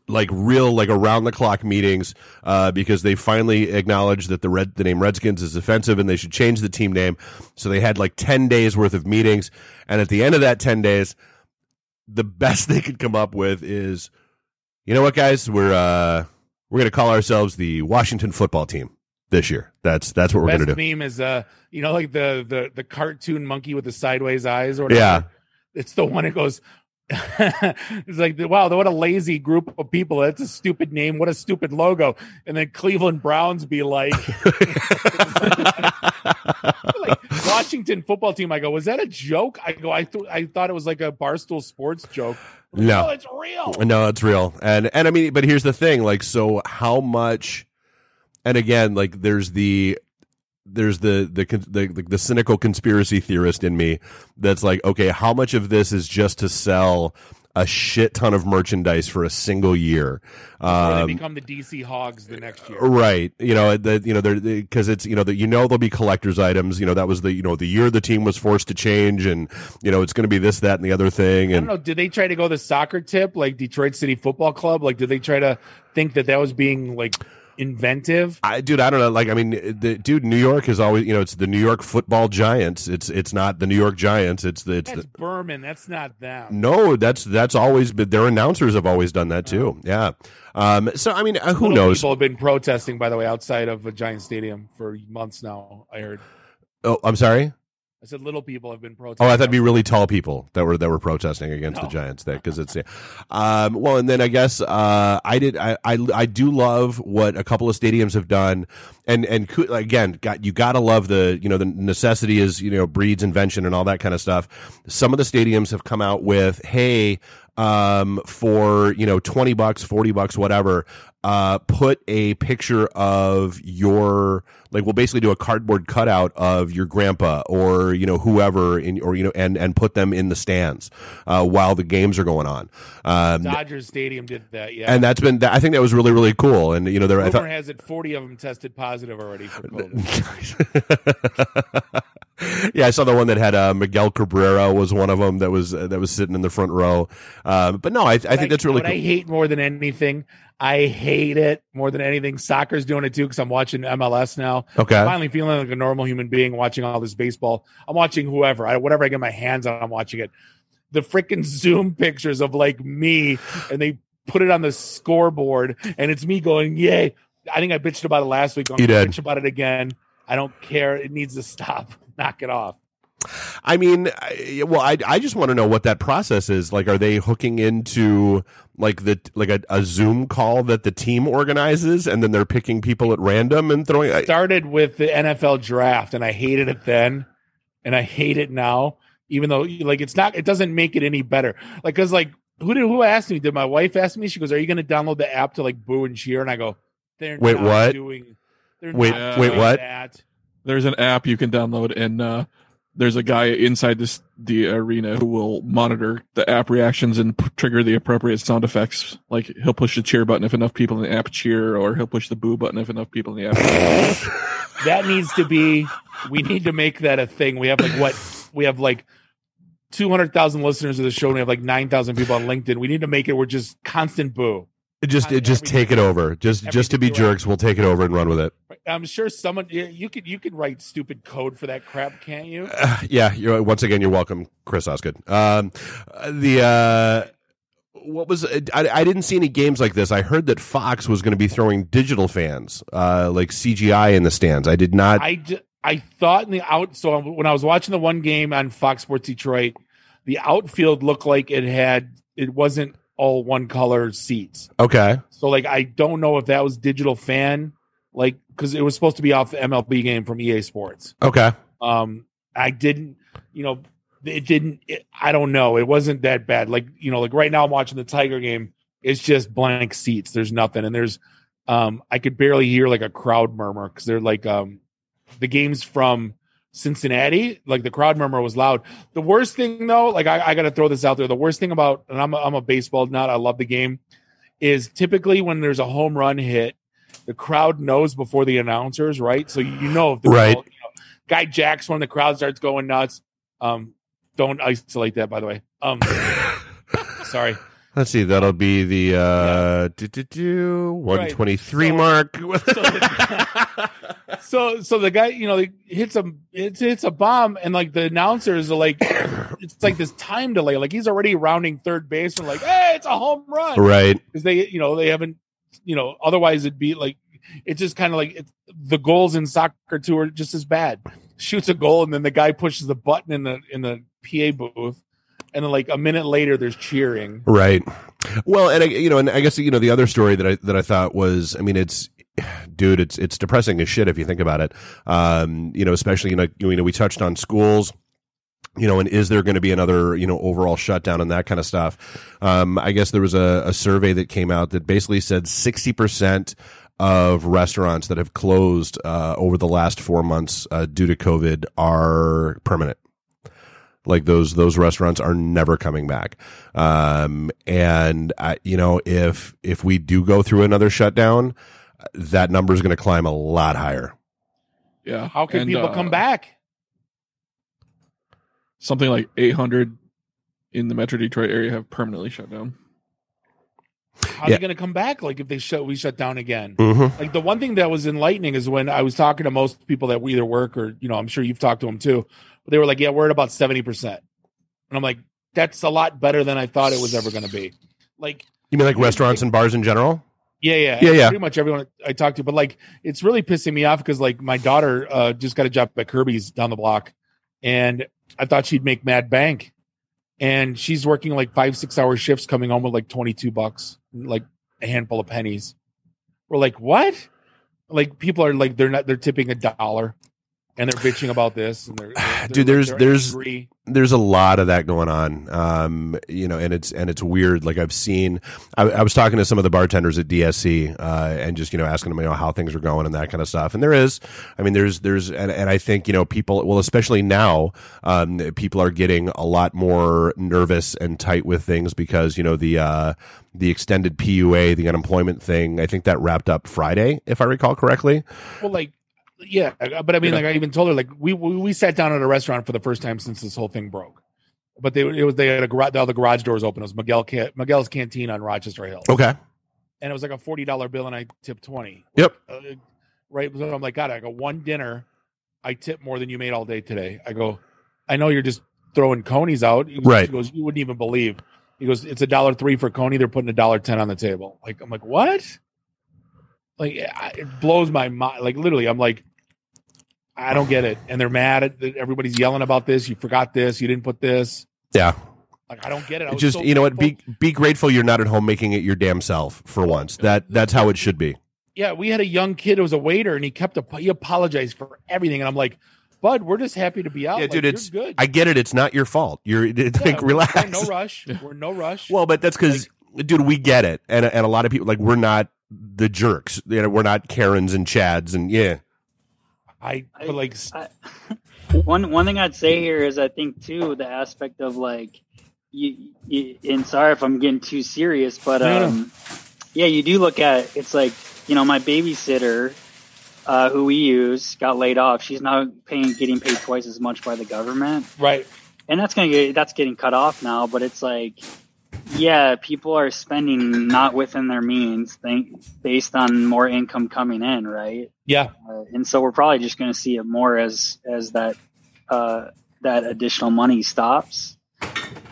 like real like around the clock meetings uh, because they finally acknowledged that the red the name Redskins is offensive and they should change the team name. So they had like ten days worth of meetings, and at the end of that ten days, the best they could come up with is, you know what, guys, we're uh, we're gonna call ourselves the Washington Football Team this year. That's that's what we're gonna do. The meme is uh, you know, like the the the cartoon monkey with the sideways eyes or whatever. Yeah. It's the one that goes. It's like wow, what a lazy group of people. That's a stupid name. What a stupid logo. And then Cleveland Browns be like, like Washington football team. I go, was that a joke? I go, I thought I thought it was like a barstool sports joke. No. it's real. No, it's real. And and I mean, but here's the thing, like, so how much? And again, like, there's the there's the the the, the, the cynical conspiracy theorist in me that's like, okay, how much of this is just to sell a shit ton of merchandise for a single year? Or they Um, become the DC Hogs the next year. Right, you know the you know they're because it's you know that you know there'll be collectors items. You know that was the you know the year the team was forced to change, and you know it's going to be this, that, and the other thing. I don't know. Did they try to go the soccer tip like Detroit City Football Club? Like, did they try to think that that was being like inventive? I, dude, I don't know. Like, I mean, the, dude, New York is always, you know, it's the New York Football Giants. It's it's not the New York Giants. It's the it's That's the, Berman. That's not them. no. That's that's always been their announcers have always done that too. Yeah. Um. So I mean, uh, who Little knows? People have been protesting, by the way, outside of a Giant Stadium for months now. I heard. Oh, I'm sorry. I said little people have been protesting. Oh, I thought it'd be really tall people that were that were protesting against the Giants there because it's, um, well, and then I guess uh, I did I, I I do love what a couple of stadiums have done, and and again, got you got to love the you know the necessity is you know breeds invention and all that kind of stuff. Some of the stadiums have come out with hey. Um, for you know, twenty bucks, forty bucks, whatever. Uh, put a picture of your like. We'll basically do a cardboard cutout of your grandpa or you know whoever in or you know and and put them in the stands uh, while the games are going on. Um, Dodgers Stadium did that. Yeah. and that's been I think that was really really cool. And you know there I thought has it 40 of them tested positive already for COVID. yeah, I saw the one that had uh, Miguel Cabrera was one of them that was uh, that was sitting in the front row. Um, but no, I, I think that's really what I hate more than anything. I hate it more than anything. Soccer's doing it too because I'm watching MLS now. Okay. I'm finally feeling like a normal human being watching all this baseball. I'm watching whoever, I, whatever I get my hands on, I'm watching it. The freaking Zoom pictures of like me, and they put it on the scoreboard, and it's me going, "Yay!" I think I bitched about it last week. I'm You gonna did. bitch about it again. I don't care. It needs to stop. Knock it off. I mean, I, well, I I just want to know what that process is. Like, are they hooking into like the like a, a Zoom call that the team organizes, and then they're picking people at random and throwing? I, started with the NFL draft, and I hated it then, and I hate it now. Even though, like, it's not, it doesn't make it any better. Like, cause like, who did who asked me? Did my wife ask me? She goes, "Are you going to download the app to like boo and cheer?" And I go, "They're Wait, not what? Doing, they're Wait, wait, what? That. There's an app you can download, and uh, there's a guy inside this the arena who will monitor the app reactions and p- trigger the appropriate sound effects. Like he'll push the cheer button if enough people in the app cheer, or he'll push the boo button if enough people in the app. That needs to be. We need to make that a thing. We have like what? We have like. 200,000 listeners of the show and we have like 9,000 people on LinkedIn. We need to make it we're just constant boo. Just on just take it over. Just just to be jerks, we'll take it over and run with it. I'm sure someone you- you could you could write stupid code for that crap, can't you? Uh, yeah, you're, once again, you're welcome, Chris Osgood. Um, the uh, what was I, I didn't see any games like this. I heard that Fox was going to be throwing digital fans, uh, like CGI in the stands. I did not. I, ju- I thought in the out so when I was watching the one game on Fox Sports Detroit, the outfield looked like it had it wasn't all one color seats. okay, So like I don't know if that was digital fan like because it was supposed to be off the MLB game from EA Sports. okay, Um, I didn't, you know, it didn't. It, I don't know. It wasn't that bad. Like you know, like right now I'm watching the Tiger game. It's just blank seats. There's nothing, and there's, um, I could barely hear like a crowd murmur because they're like, um, the games from Cincinnati, like the crowd murmur was loud. The worst thing though, like I, I got to throw this out there. The worst thing about, and I'm a, I'm a baseball nut. I love the game. Is typically when there's a home run hit the crowd knows before the announcers, right? So you know if the Right. you know, guy jacks when the crowd starts going nuts. Um, don't isolate that, by the way. Um, sorry. Let's see. That'll be the uh, do, do, do, 123 So- mark. So, so the guy, you know, hits a it's hits a bomb, and like the announcers are like, it's like this time delay. Like he's already rounding third base, and like, hey, it's a home run. right. because they you know they haven't you know otherwise it'd be like it's just kind of like the goals in soccer too are just as bad shoots a goal and then the guy pushes the button in the in the pa booth and then like a minute later there's cheering Right. Well, and I, you know, and I guess you know the other story that I that I thought was, I mean, it's, dude, it's it's depressing as shit if you think about it. Um, you know, especially you know, you know, we touched on schools. You know, and is there going to be another, you know, overall shutdown and that kind of stuff? Um, I guess there was a, a survey that came out that basically said sixty percent of restaurants that have closed uh, over the last four months uh, due to COVID are permanent. Like those those restaurants are never coming back. Um, and I, you know, if if we do go through another shutdown, that number is going to climb a lot higher. Yeah. how can And, people uh, come back Something like 800 in the Metro Detroit area have permanently shut down. how are Yeah. they going to come back like if they shut we shut down again Mm-hmm. like the one thing that was enlightening is when i was talking to most people that we either work or you know i'm sure you've talked to them too but they were like yeah we're at about 70% and i'm like that's a lot better than i thought it was ever going to be like You mean like restaurants and bars in general? Yeah, yeah, Yeah, yeah. Pretty much everyone I talked to, but like it's really pissing me off because like my daughter uh, just got a job at Kirby's down the block, and I thought she'd make mad bank, and she's working like five six hour shifts, coming home with like twenty two bucks, like a handful of pennies. We're like, what? Like people are like they're not they're tipping a dollar, and they're bitching about this, and they're, they're Dude, there's- they're there's- angry. there's a lot of that going on. Um, you know, and it's and it's weird. Like I've seen, I, I was talking to some of the bartenders at DSC, uh, and just you know asking them you know how things are going and that kind of stuff. And there is, I mean, there's there's and, and I think you know people, well, especially now, um, people are getting a lot more nervous and tight with things because you know the uh, the extended PUA, the unemployment thing. I think that wrapped up Friday, if I recall correctly. Well, like, yeah, but I mean, Yeah. like, I even told her, like, we, we we sat down at a restaurant for the first time since this whole thing broke. But they it was they had a garage, all the garage doors open. It was Miguel Miguel's Canteen on Rochester Hill, Okay. and it was like a forty dollar bill, and I tipped twenty. Yep. Uh, right. So I'm like, God, I go one dinner, I tip more than you made all day today. I go, I know you're just throwing conies out. He goes, Right. He goes, you wouldn't even believe. He goes, it's a dollar three for coney. They're putting a dollar ten on the table. Like I'm like, what? Like eh, it blows my mind. Like literally, I'm like, I don't get it. And they're mad at everybody's yelling about this. You forgot this. You didn't put this. Yeah. Like I don't get it. I was just so you know what be be grateful you're not at home making it your damn self for once that that's how it should be yeah, we had a young kid who was a waiter, and he kept a, he apologized for everything, and I'm like, Bud, we're just happy to be out. Yeah, Like, dude, it's- good. i get it it's not your fault you're Yeah, like relax We're no rush. We're no rush. well but that's because dude we get it and and a lot of people like we're not the jerks you know we're not karens and chads and yeah I but like I, one one thing I'd say here is I think too the aspect of like you, you and sorry if I'm getting too serious, but No, no. um, yeah, you do look at it's like you know my babysitter uh, who we use got laid off. She's now paying getting paid twice as much by the government, right. and that's gonna get that's getting cut off now. But it's like. Yeah, people are spending not within their means, think, based on more income coming in, right? Yeah, uh, and so we're probably just going to see it more as as that uh, that additional money stops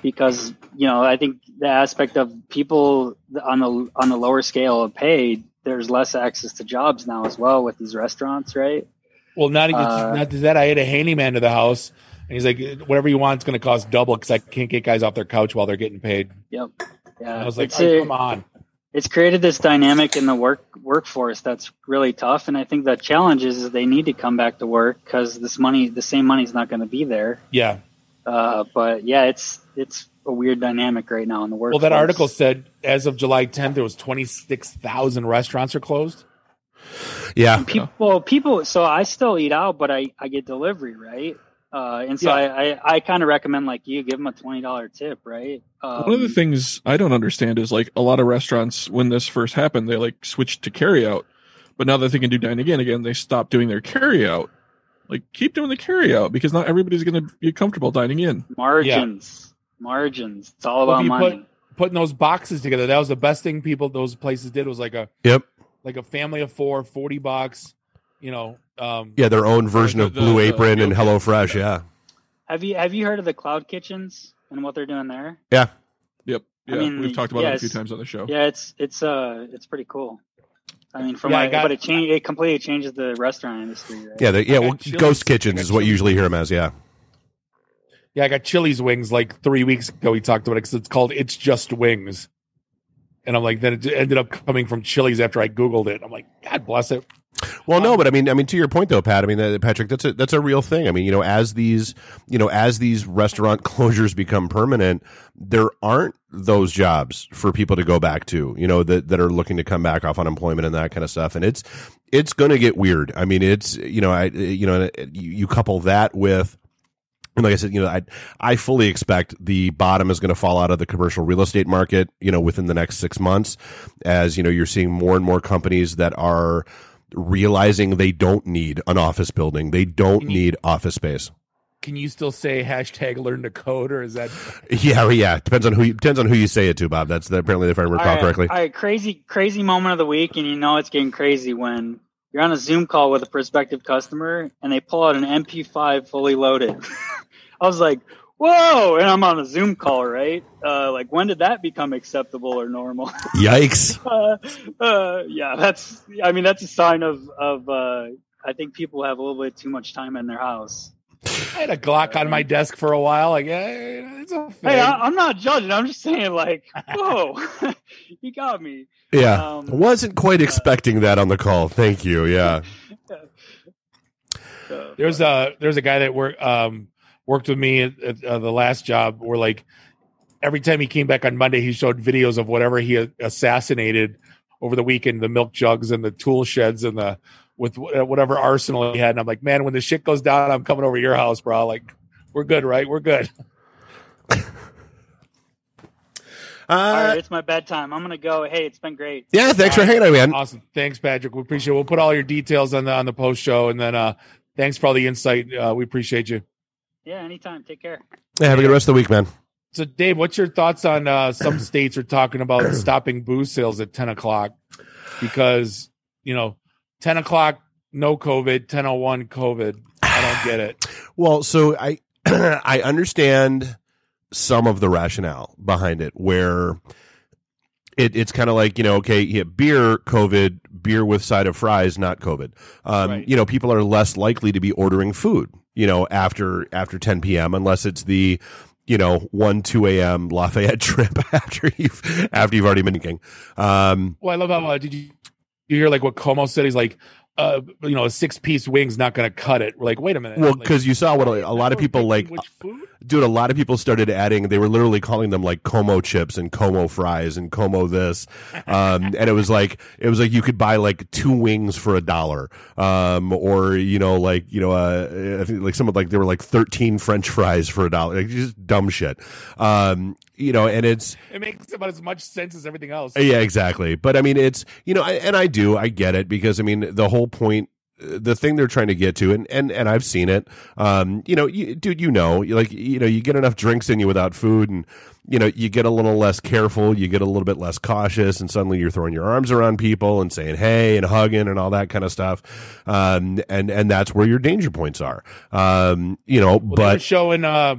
because you know I think the aspect of people on the on the lower scale of paid there's less access to jobs now as well with these restaurants right Well, not even Uh, not that. I had a handyman to the house, and he's like, "Whatever you want, it's going to cost double because I can't get guys off their couch while they're getting paid." yep And yeah I was like, it's, a- "Come on." it's created this dynamic in the work workforce that's really tough and I think the challenge is, is they need to come back to work because this money the same money is not going to be there Yeah. uh, but yeah it's it's a weird dynamic right now in the workforce Well, that article said as of July 10th, there was 26,000 restaurants are closed. yeah people people so i still eat out but i i get delivery right uh and so Yeah. i i, I kind of recommend like you give them a $20 tip right um, One of the things I don't understand is like a lot of restaurants when this first happened, they like switched to carry out. But now that they can do dine again, again, they stop doing their carry out. Like keep doing the carry out because not everybody's going to be comfortable dining in. Margins, margins. It's all about you money. putting those boxes together. That was the best thing people those places did was like a Yep. like a family of four, 40 bucks, you know. Um Yeah, their own version the- of the- Blue the Apron and meal Hello. Fresh. Yeah. have you have you heard of the cloud kitchens and what they're doing there? Yeah. Yep. I mean, we've talked about it a few times on the show. Yeah, it's it's uh it's pretty cool. I mean, from Yeah, I like, got- but it change it completely changes the restaurant industry. Right? Yeah. They, yeah. Well, got Chili's- ghost kitchens is what you usually hear them as. Yeah. yeah, I got Chili's wings like 3 weeks ago we talked about it cuz it's called It's Just Wings. And I'm like then it ended up coming from Chili's after I googled it. I'm like god bless it. Well, no, but I mean, I mean, to your point though, Pat. I mean, uh, Patrick, that's a that's a real thing. I mean, you know, as these you know as these restaurant closures become permanent, there aren't those jobs for people to go back to. You know, that that are looking to come back off unemployment and that kind of stuff. And it's it's going to get weird. I mean, it's you know, I you know, you, you couple that with. And like I said, you know, I I fully expect the bottom is going to fall out of the commercial real estate market, you know, within the next six months, as you know, you're seeing more and more companies that are realizing they don't need an office building, they don't Can you- need office space. Can you still say hashtag learn to code or is that Yeah, oh, yeah, depends on who you, depends on who you say it to, Bob. That's the, apparently if I recall All right, correctly. all right, crazy crazy moment of the week, and you know it's getting crazy when you're on a Zoom call with a prospective customer and they pull out an MP5 fully loaded. I was like, "Whoa!" And I'm on a Zoom call, right? Uh, like, when did that become acceptable or normal? Yikes! uh, uh, yeah, that's. I mean, that's a sign of of. Uh, I think people have a little bit too much time in their house. I had a Glock on my desk for a while. Like, yeah, it's a thing. Hey, I, I'm not judging. I'm just saying, like, whoa, you got me. Yeah, Um, wasn't quite expecting that on the call. Thank you. Yeah, there's a there's a guy that work um worked with me at, at uh, the last job where like every time he came back on Monday he showed videos of whatever he assassinated over the weekend the milk jugs and the tool sheds and the with whatever arsenal he had and I'm like man when the shit goes down I'm coming over to your house bro like we're good right we're good uh, right, it's my bedtime. I'm gonna go. Hey, it's been great. yeah. Thanks for All right. hanging out, man. awesome thanks Patrick we appreciate it we'll put all your details on the on the post show and then uh thanks for all the insight uh, we appreciate you Yeah, anytime. Take care. Yeah, have a good rest of the week, man. So, Dave, what's your thoughts on uh, some states are talking about stopping booze sales at 10 o'clock because, you know, 10 o'clock, no COVID, 1001 COVID. I don't get it. Well, so I I understand some of the rationale behind it, where it, it's kind of like you know, okay, yeah, beer, COVID, beer with side of fries, not COVID. Um, Right. You know, people are less likely to be ordering food, you know, after after 10 p.m. unless it's the you know one two a.m. Lafayette trip after you've after you've already been drinking. Um, Well, I love how, uh, did you, you hear like what Cuomo said? He's like, uh, you know, a six piece wing's not going to cut it. We're like, wait a minute. well, Like, because you saw what a, a lot of people like. Which food? dude, a lot of people started adding. They were literally calling them like Cuomo chips and Cuomo fries and Cuomo this, um, and it was like it was like you could buy like two wings for a dollar, um, or you know, like you know, uh, I think like some of like there were like thirteen French fries for a dollar, like just dumb shit, um, you know, and it's It makes about as much sense as everything else. yeah, exactly. But I mean, it's you know, I, and I do, I get it because I mean, the whole point, the thing they're trying to get to, and and and I've seen it. Um, you know, you, dude, you know, you like you know, you get enough drinks in you without food, and you know, you get a little less careful, you get a little bit less cautious, and suddenly you're throwing your arms around people and saying hey and hugging and all that kind of stuff. Um, and and that's where your danger points are. Um, you know, Well, but showing uh,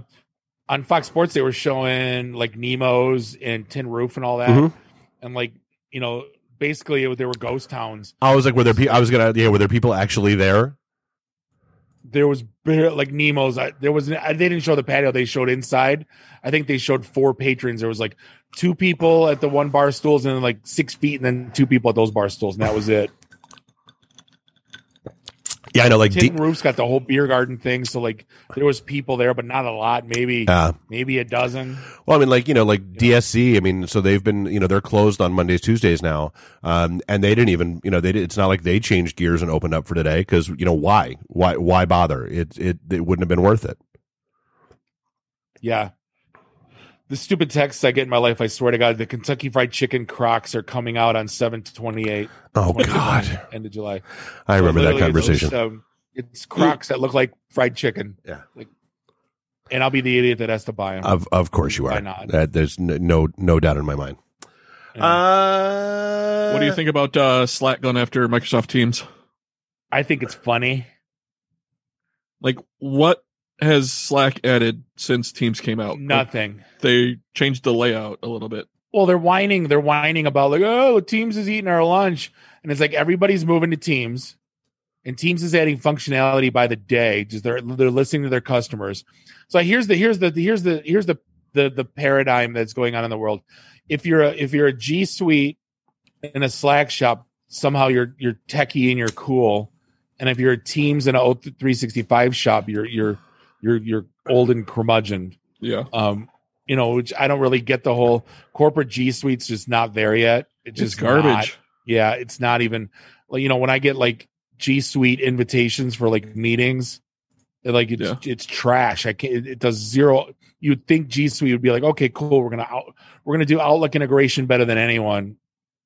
on Fox Sports, they were showing like Nemo's and Tin Roof and all that, Mhm. and like you know, basically it, they were ghost towns. I was like, were there? Pe- I was gonna, yeah, were there people actually there? There was bare- like Nemo's. I, there was I, they didn't show the patio; they showed inside. I think they showed four patrons. There was like two people at the one bar stools, and then like six feet, and then two people at those bar stools, and that was it. Yeah, I know, like, Tin D- Roof's got the whole beer garden thing, so like there was people there, but not a lot. Maybe uh, maybe a dozen. Well, I mean, like you know, like DSC. I mean, so they've been, you know, they're closed on Mondays, Tuesdays now, um, and they didn't even, you know, they did, it's not like they changed gears and opened up for today because you know why, why, why bother? It, it, it wouldn't have been worth it. Yeah. The stupid texts I get in my life, I swear to God, the Kentucky Fried Chicken Crocs are coming out on seven to twenty eight. Oh God, end of July. I remember that conversation. those, um, it's Crocs that look like fried chicken. Yeah. Like, and I'll be the idiot that has to buy them. Of of course you Why are. not? That, there's no no doubt in my mind. Uh, What do you think about uh, Slack going after Microsoft Teams? I think it's funny. Like, what has Slack added since Teams came out? Like, Nothing. they changed the layout a little bit. Well, they're whining. They're whining about like, oh, Teams is eating our lunch, and it's like everybody's moving to Teams, and Teams is adding functionality by the day. Just they're they're listening to their customers. So here's the here's the here's the here's the the the paradigm that's going on in the world. If you're a if you're a G Suite in a Slack shop, somehow you're you're techie and you're cool, and if you're a Teams in a 365 shop, you're you're you're you're old and curmudgeon. Yeah. um you know which i don't really get the whole corporate g suite's just not there yet. It's It's just garbage. not- yeah it's not even like you know when i get like g suite invitations for like meetings like it's, Yeah. it's trash. I can't it, it does zero you'd think g suite would be like okay cool we're gonna out we're gonna do outlook integration better than anyone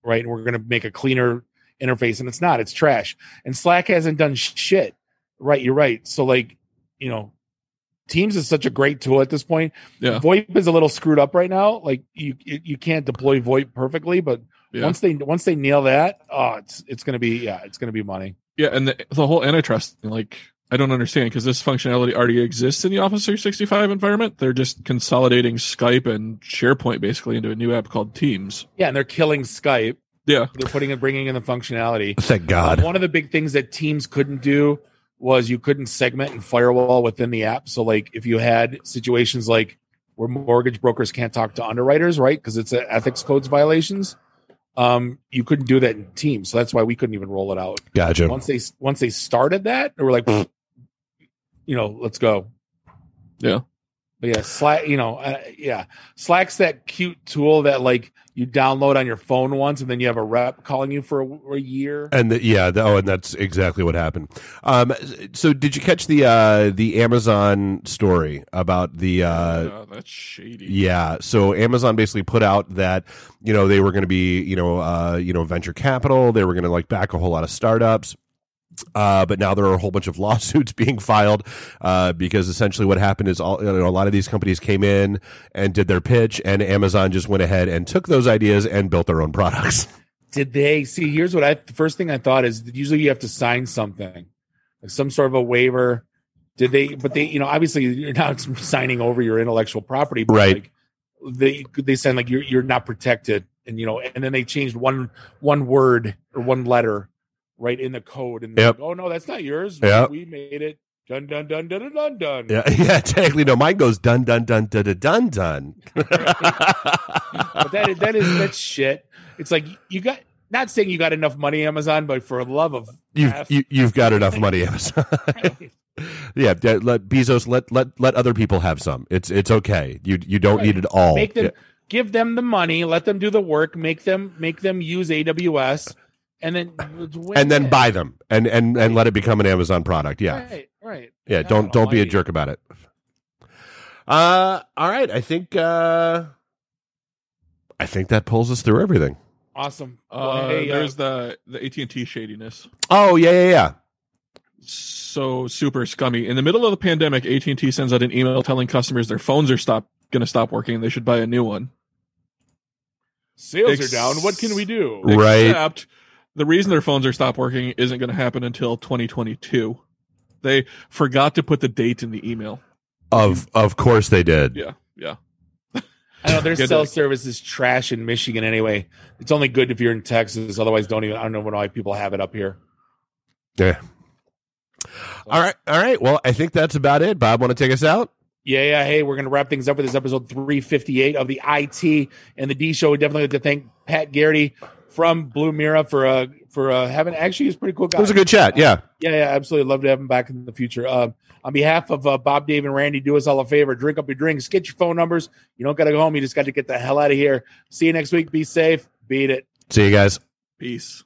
right? And we're gonna make a cleaner interface and it's not it's trash. And slack hasn't done shit. Right you're right. So like you know teams is such a great tool at this point Yeah. VoIP is a little screwed up right now. Like you, you you can't deploy VoIP perfectly, but Yeah. once they once they nail that, oh, it's it's gonna be yeah, it's gonna be money. Yeah, and the, the whole antitrust, thing, like, I don't understand because this functionality already exists in the Office 365 environment. They're just consolidating Skype and SharePoint basically into a new app called Teams. Yeah, and they're killing Skype. Yeah. They're putting and bringing in the functionality. Thank God. One of the big things that Teams couldn't do was you couldn't segment and firewall within the app. So like if you had situations like where mortgage brokers can't talk to underwriters, right? Because it's a ethics codes violations. Um, you couldn't do that in Teams. So that's why we couldn't even roll it out. Gotcha. once they once they started that, they were like, you know, let's go. Yeah. But yeah, Slack. You know, uh, yeah, Slack's that cute tool that like you download on your phone once, and then you have a rep calling you for a, a year. And the, yeah, the, oh, and that's exactly what happened. Um, so did you catch the uh, the Amazon story about the uh, Yeah, that's shady. Yeah. So Amazon basically put out that you know they were going to be you know uh, you know venture capital. They were going to like back a whole lot of startups. Uh, but now there are a whole bunch of lawsuits being filed uh, because essentially what happened is all, you know, a lot of these companies came in and did their pitch, and Amazon just went ahead and took those ideas and built their own products. Did they see? Here's what I. The first thing I thought is that usually you have to sign something, like some sort of a waiver. Did they? But they, you know, obviously you're not signing over your intellectual property, but Right. Like they they said like you're you're not protected, and you know, and then they changed one one word or one letter right in the code, and Yep. like, oh no, that's not yours. Yep. we made it. Dun dun dun dun dun dun dun. Yeah, yeah. Technically, no. Mine goes dun dun dun dun dun dun dun. But that is that is that's shit. It's like you got. Not saying you got enough money, Amazon, but for love of You've F. you, you've got enough money, Amazon. yeah, yeah, let Bezos let let let other people have some. It's it's okay. You you don't Right. need it all. make them Yeah. give them the money let them do the work make them make them use aws and then and then buy them and and and let it become an Amazon product. Yeah, right right yeah. God Don't don't be a almighty. jerk about it. Uh, all right. I think uh, I think that pulls us through everything. awesome Uh, Well, hey, uh, there's the the AT and T shadiness. Oh yeah yeah yeah. So super scummy. In the middle of the pandemic, AT and T sends out an email telling customers their phones are stop going to stop working and they should buy a new one. sales ex- are down what can we do Right. Except the reason their phones are stop working isn't going to happen until 2022. They forgot to put the date in the email. Of of course they did. Yeah, yeah. i know their Good cell luck. service is trash in michigan anyway it's only good if you're in texas otherwise don't even i don't know why people have it up here Yeah. All right. All right. Well, I think that's about it. Bob, want to take us out? Yeah, yeah. Hey, we're going to wrap things up with this episode 358 of the IT and the D show. We definitely like to thank Pat Garrity from Blumira for uh for uh having actually he's a pretty cool guy. It was a good chat. Yeah. Yeah, yeah, absolutely. Love to have him back in the future. Um, on behalf of uh, Bob, Dave, and Randy, do us all a favor. Drink up your drinks. Get your phone numbers. You don't got to go home. You just got to get the hell out of here. See you next week. Be safe. Beat it. See you guys. Peace.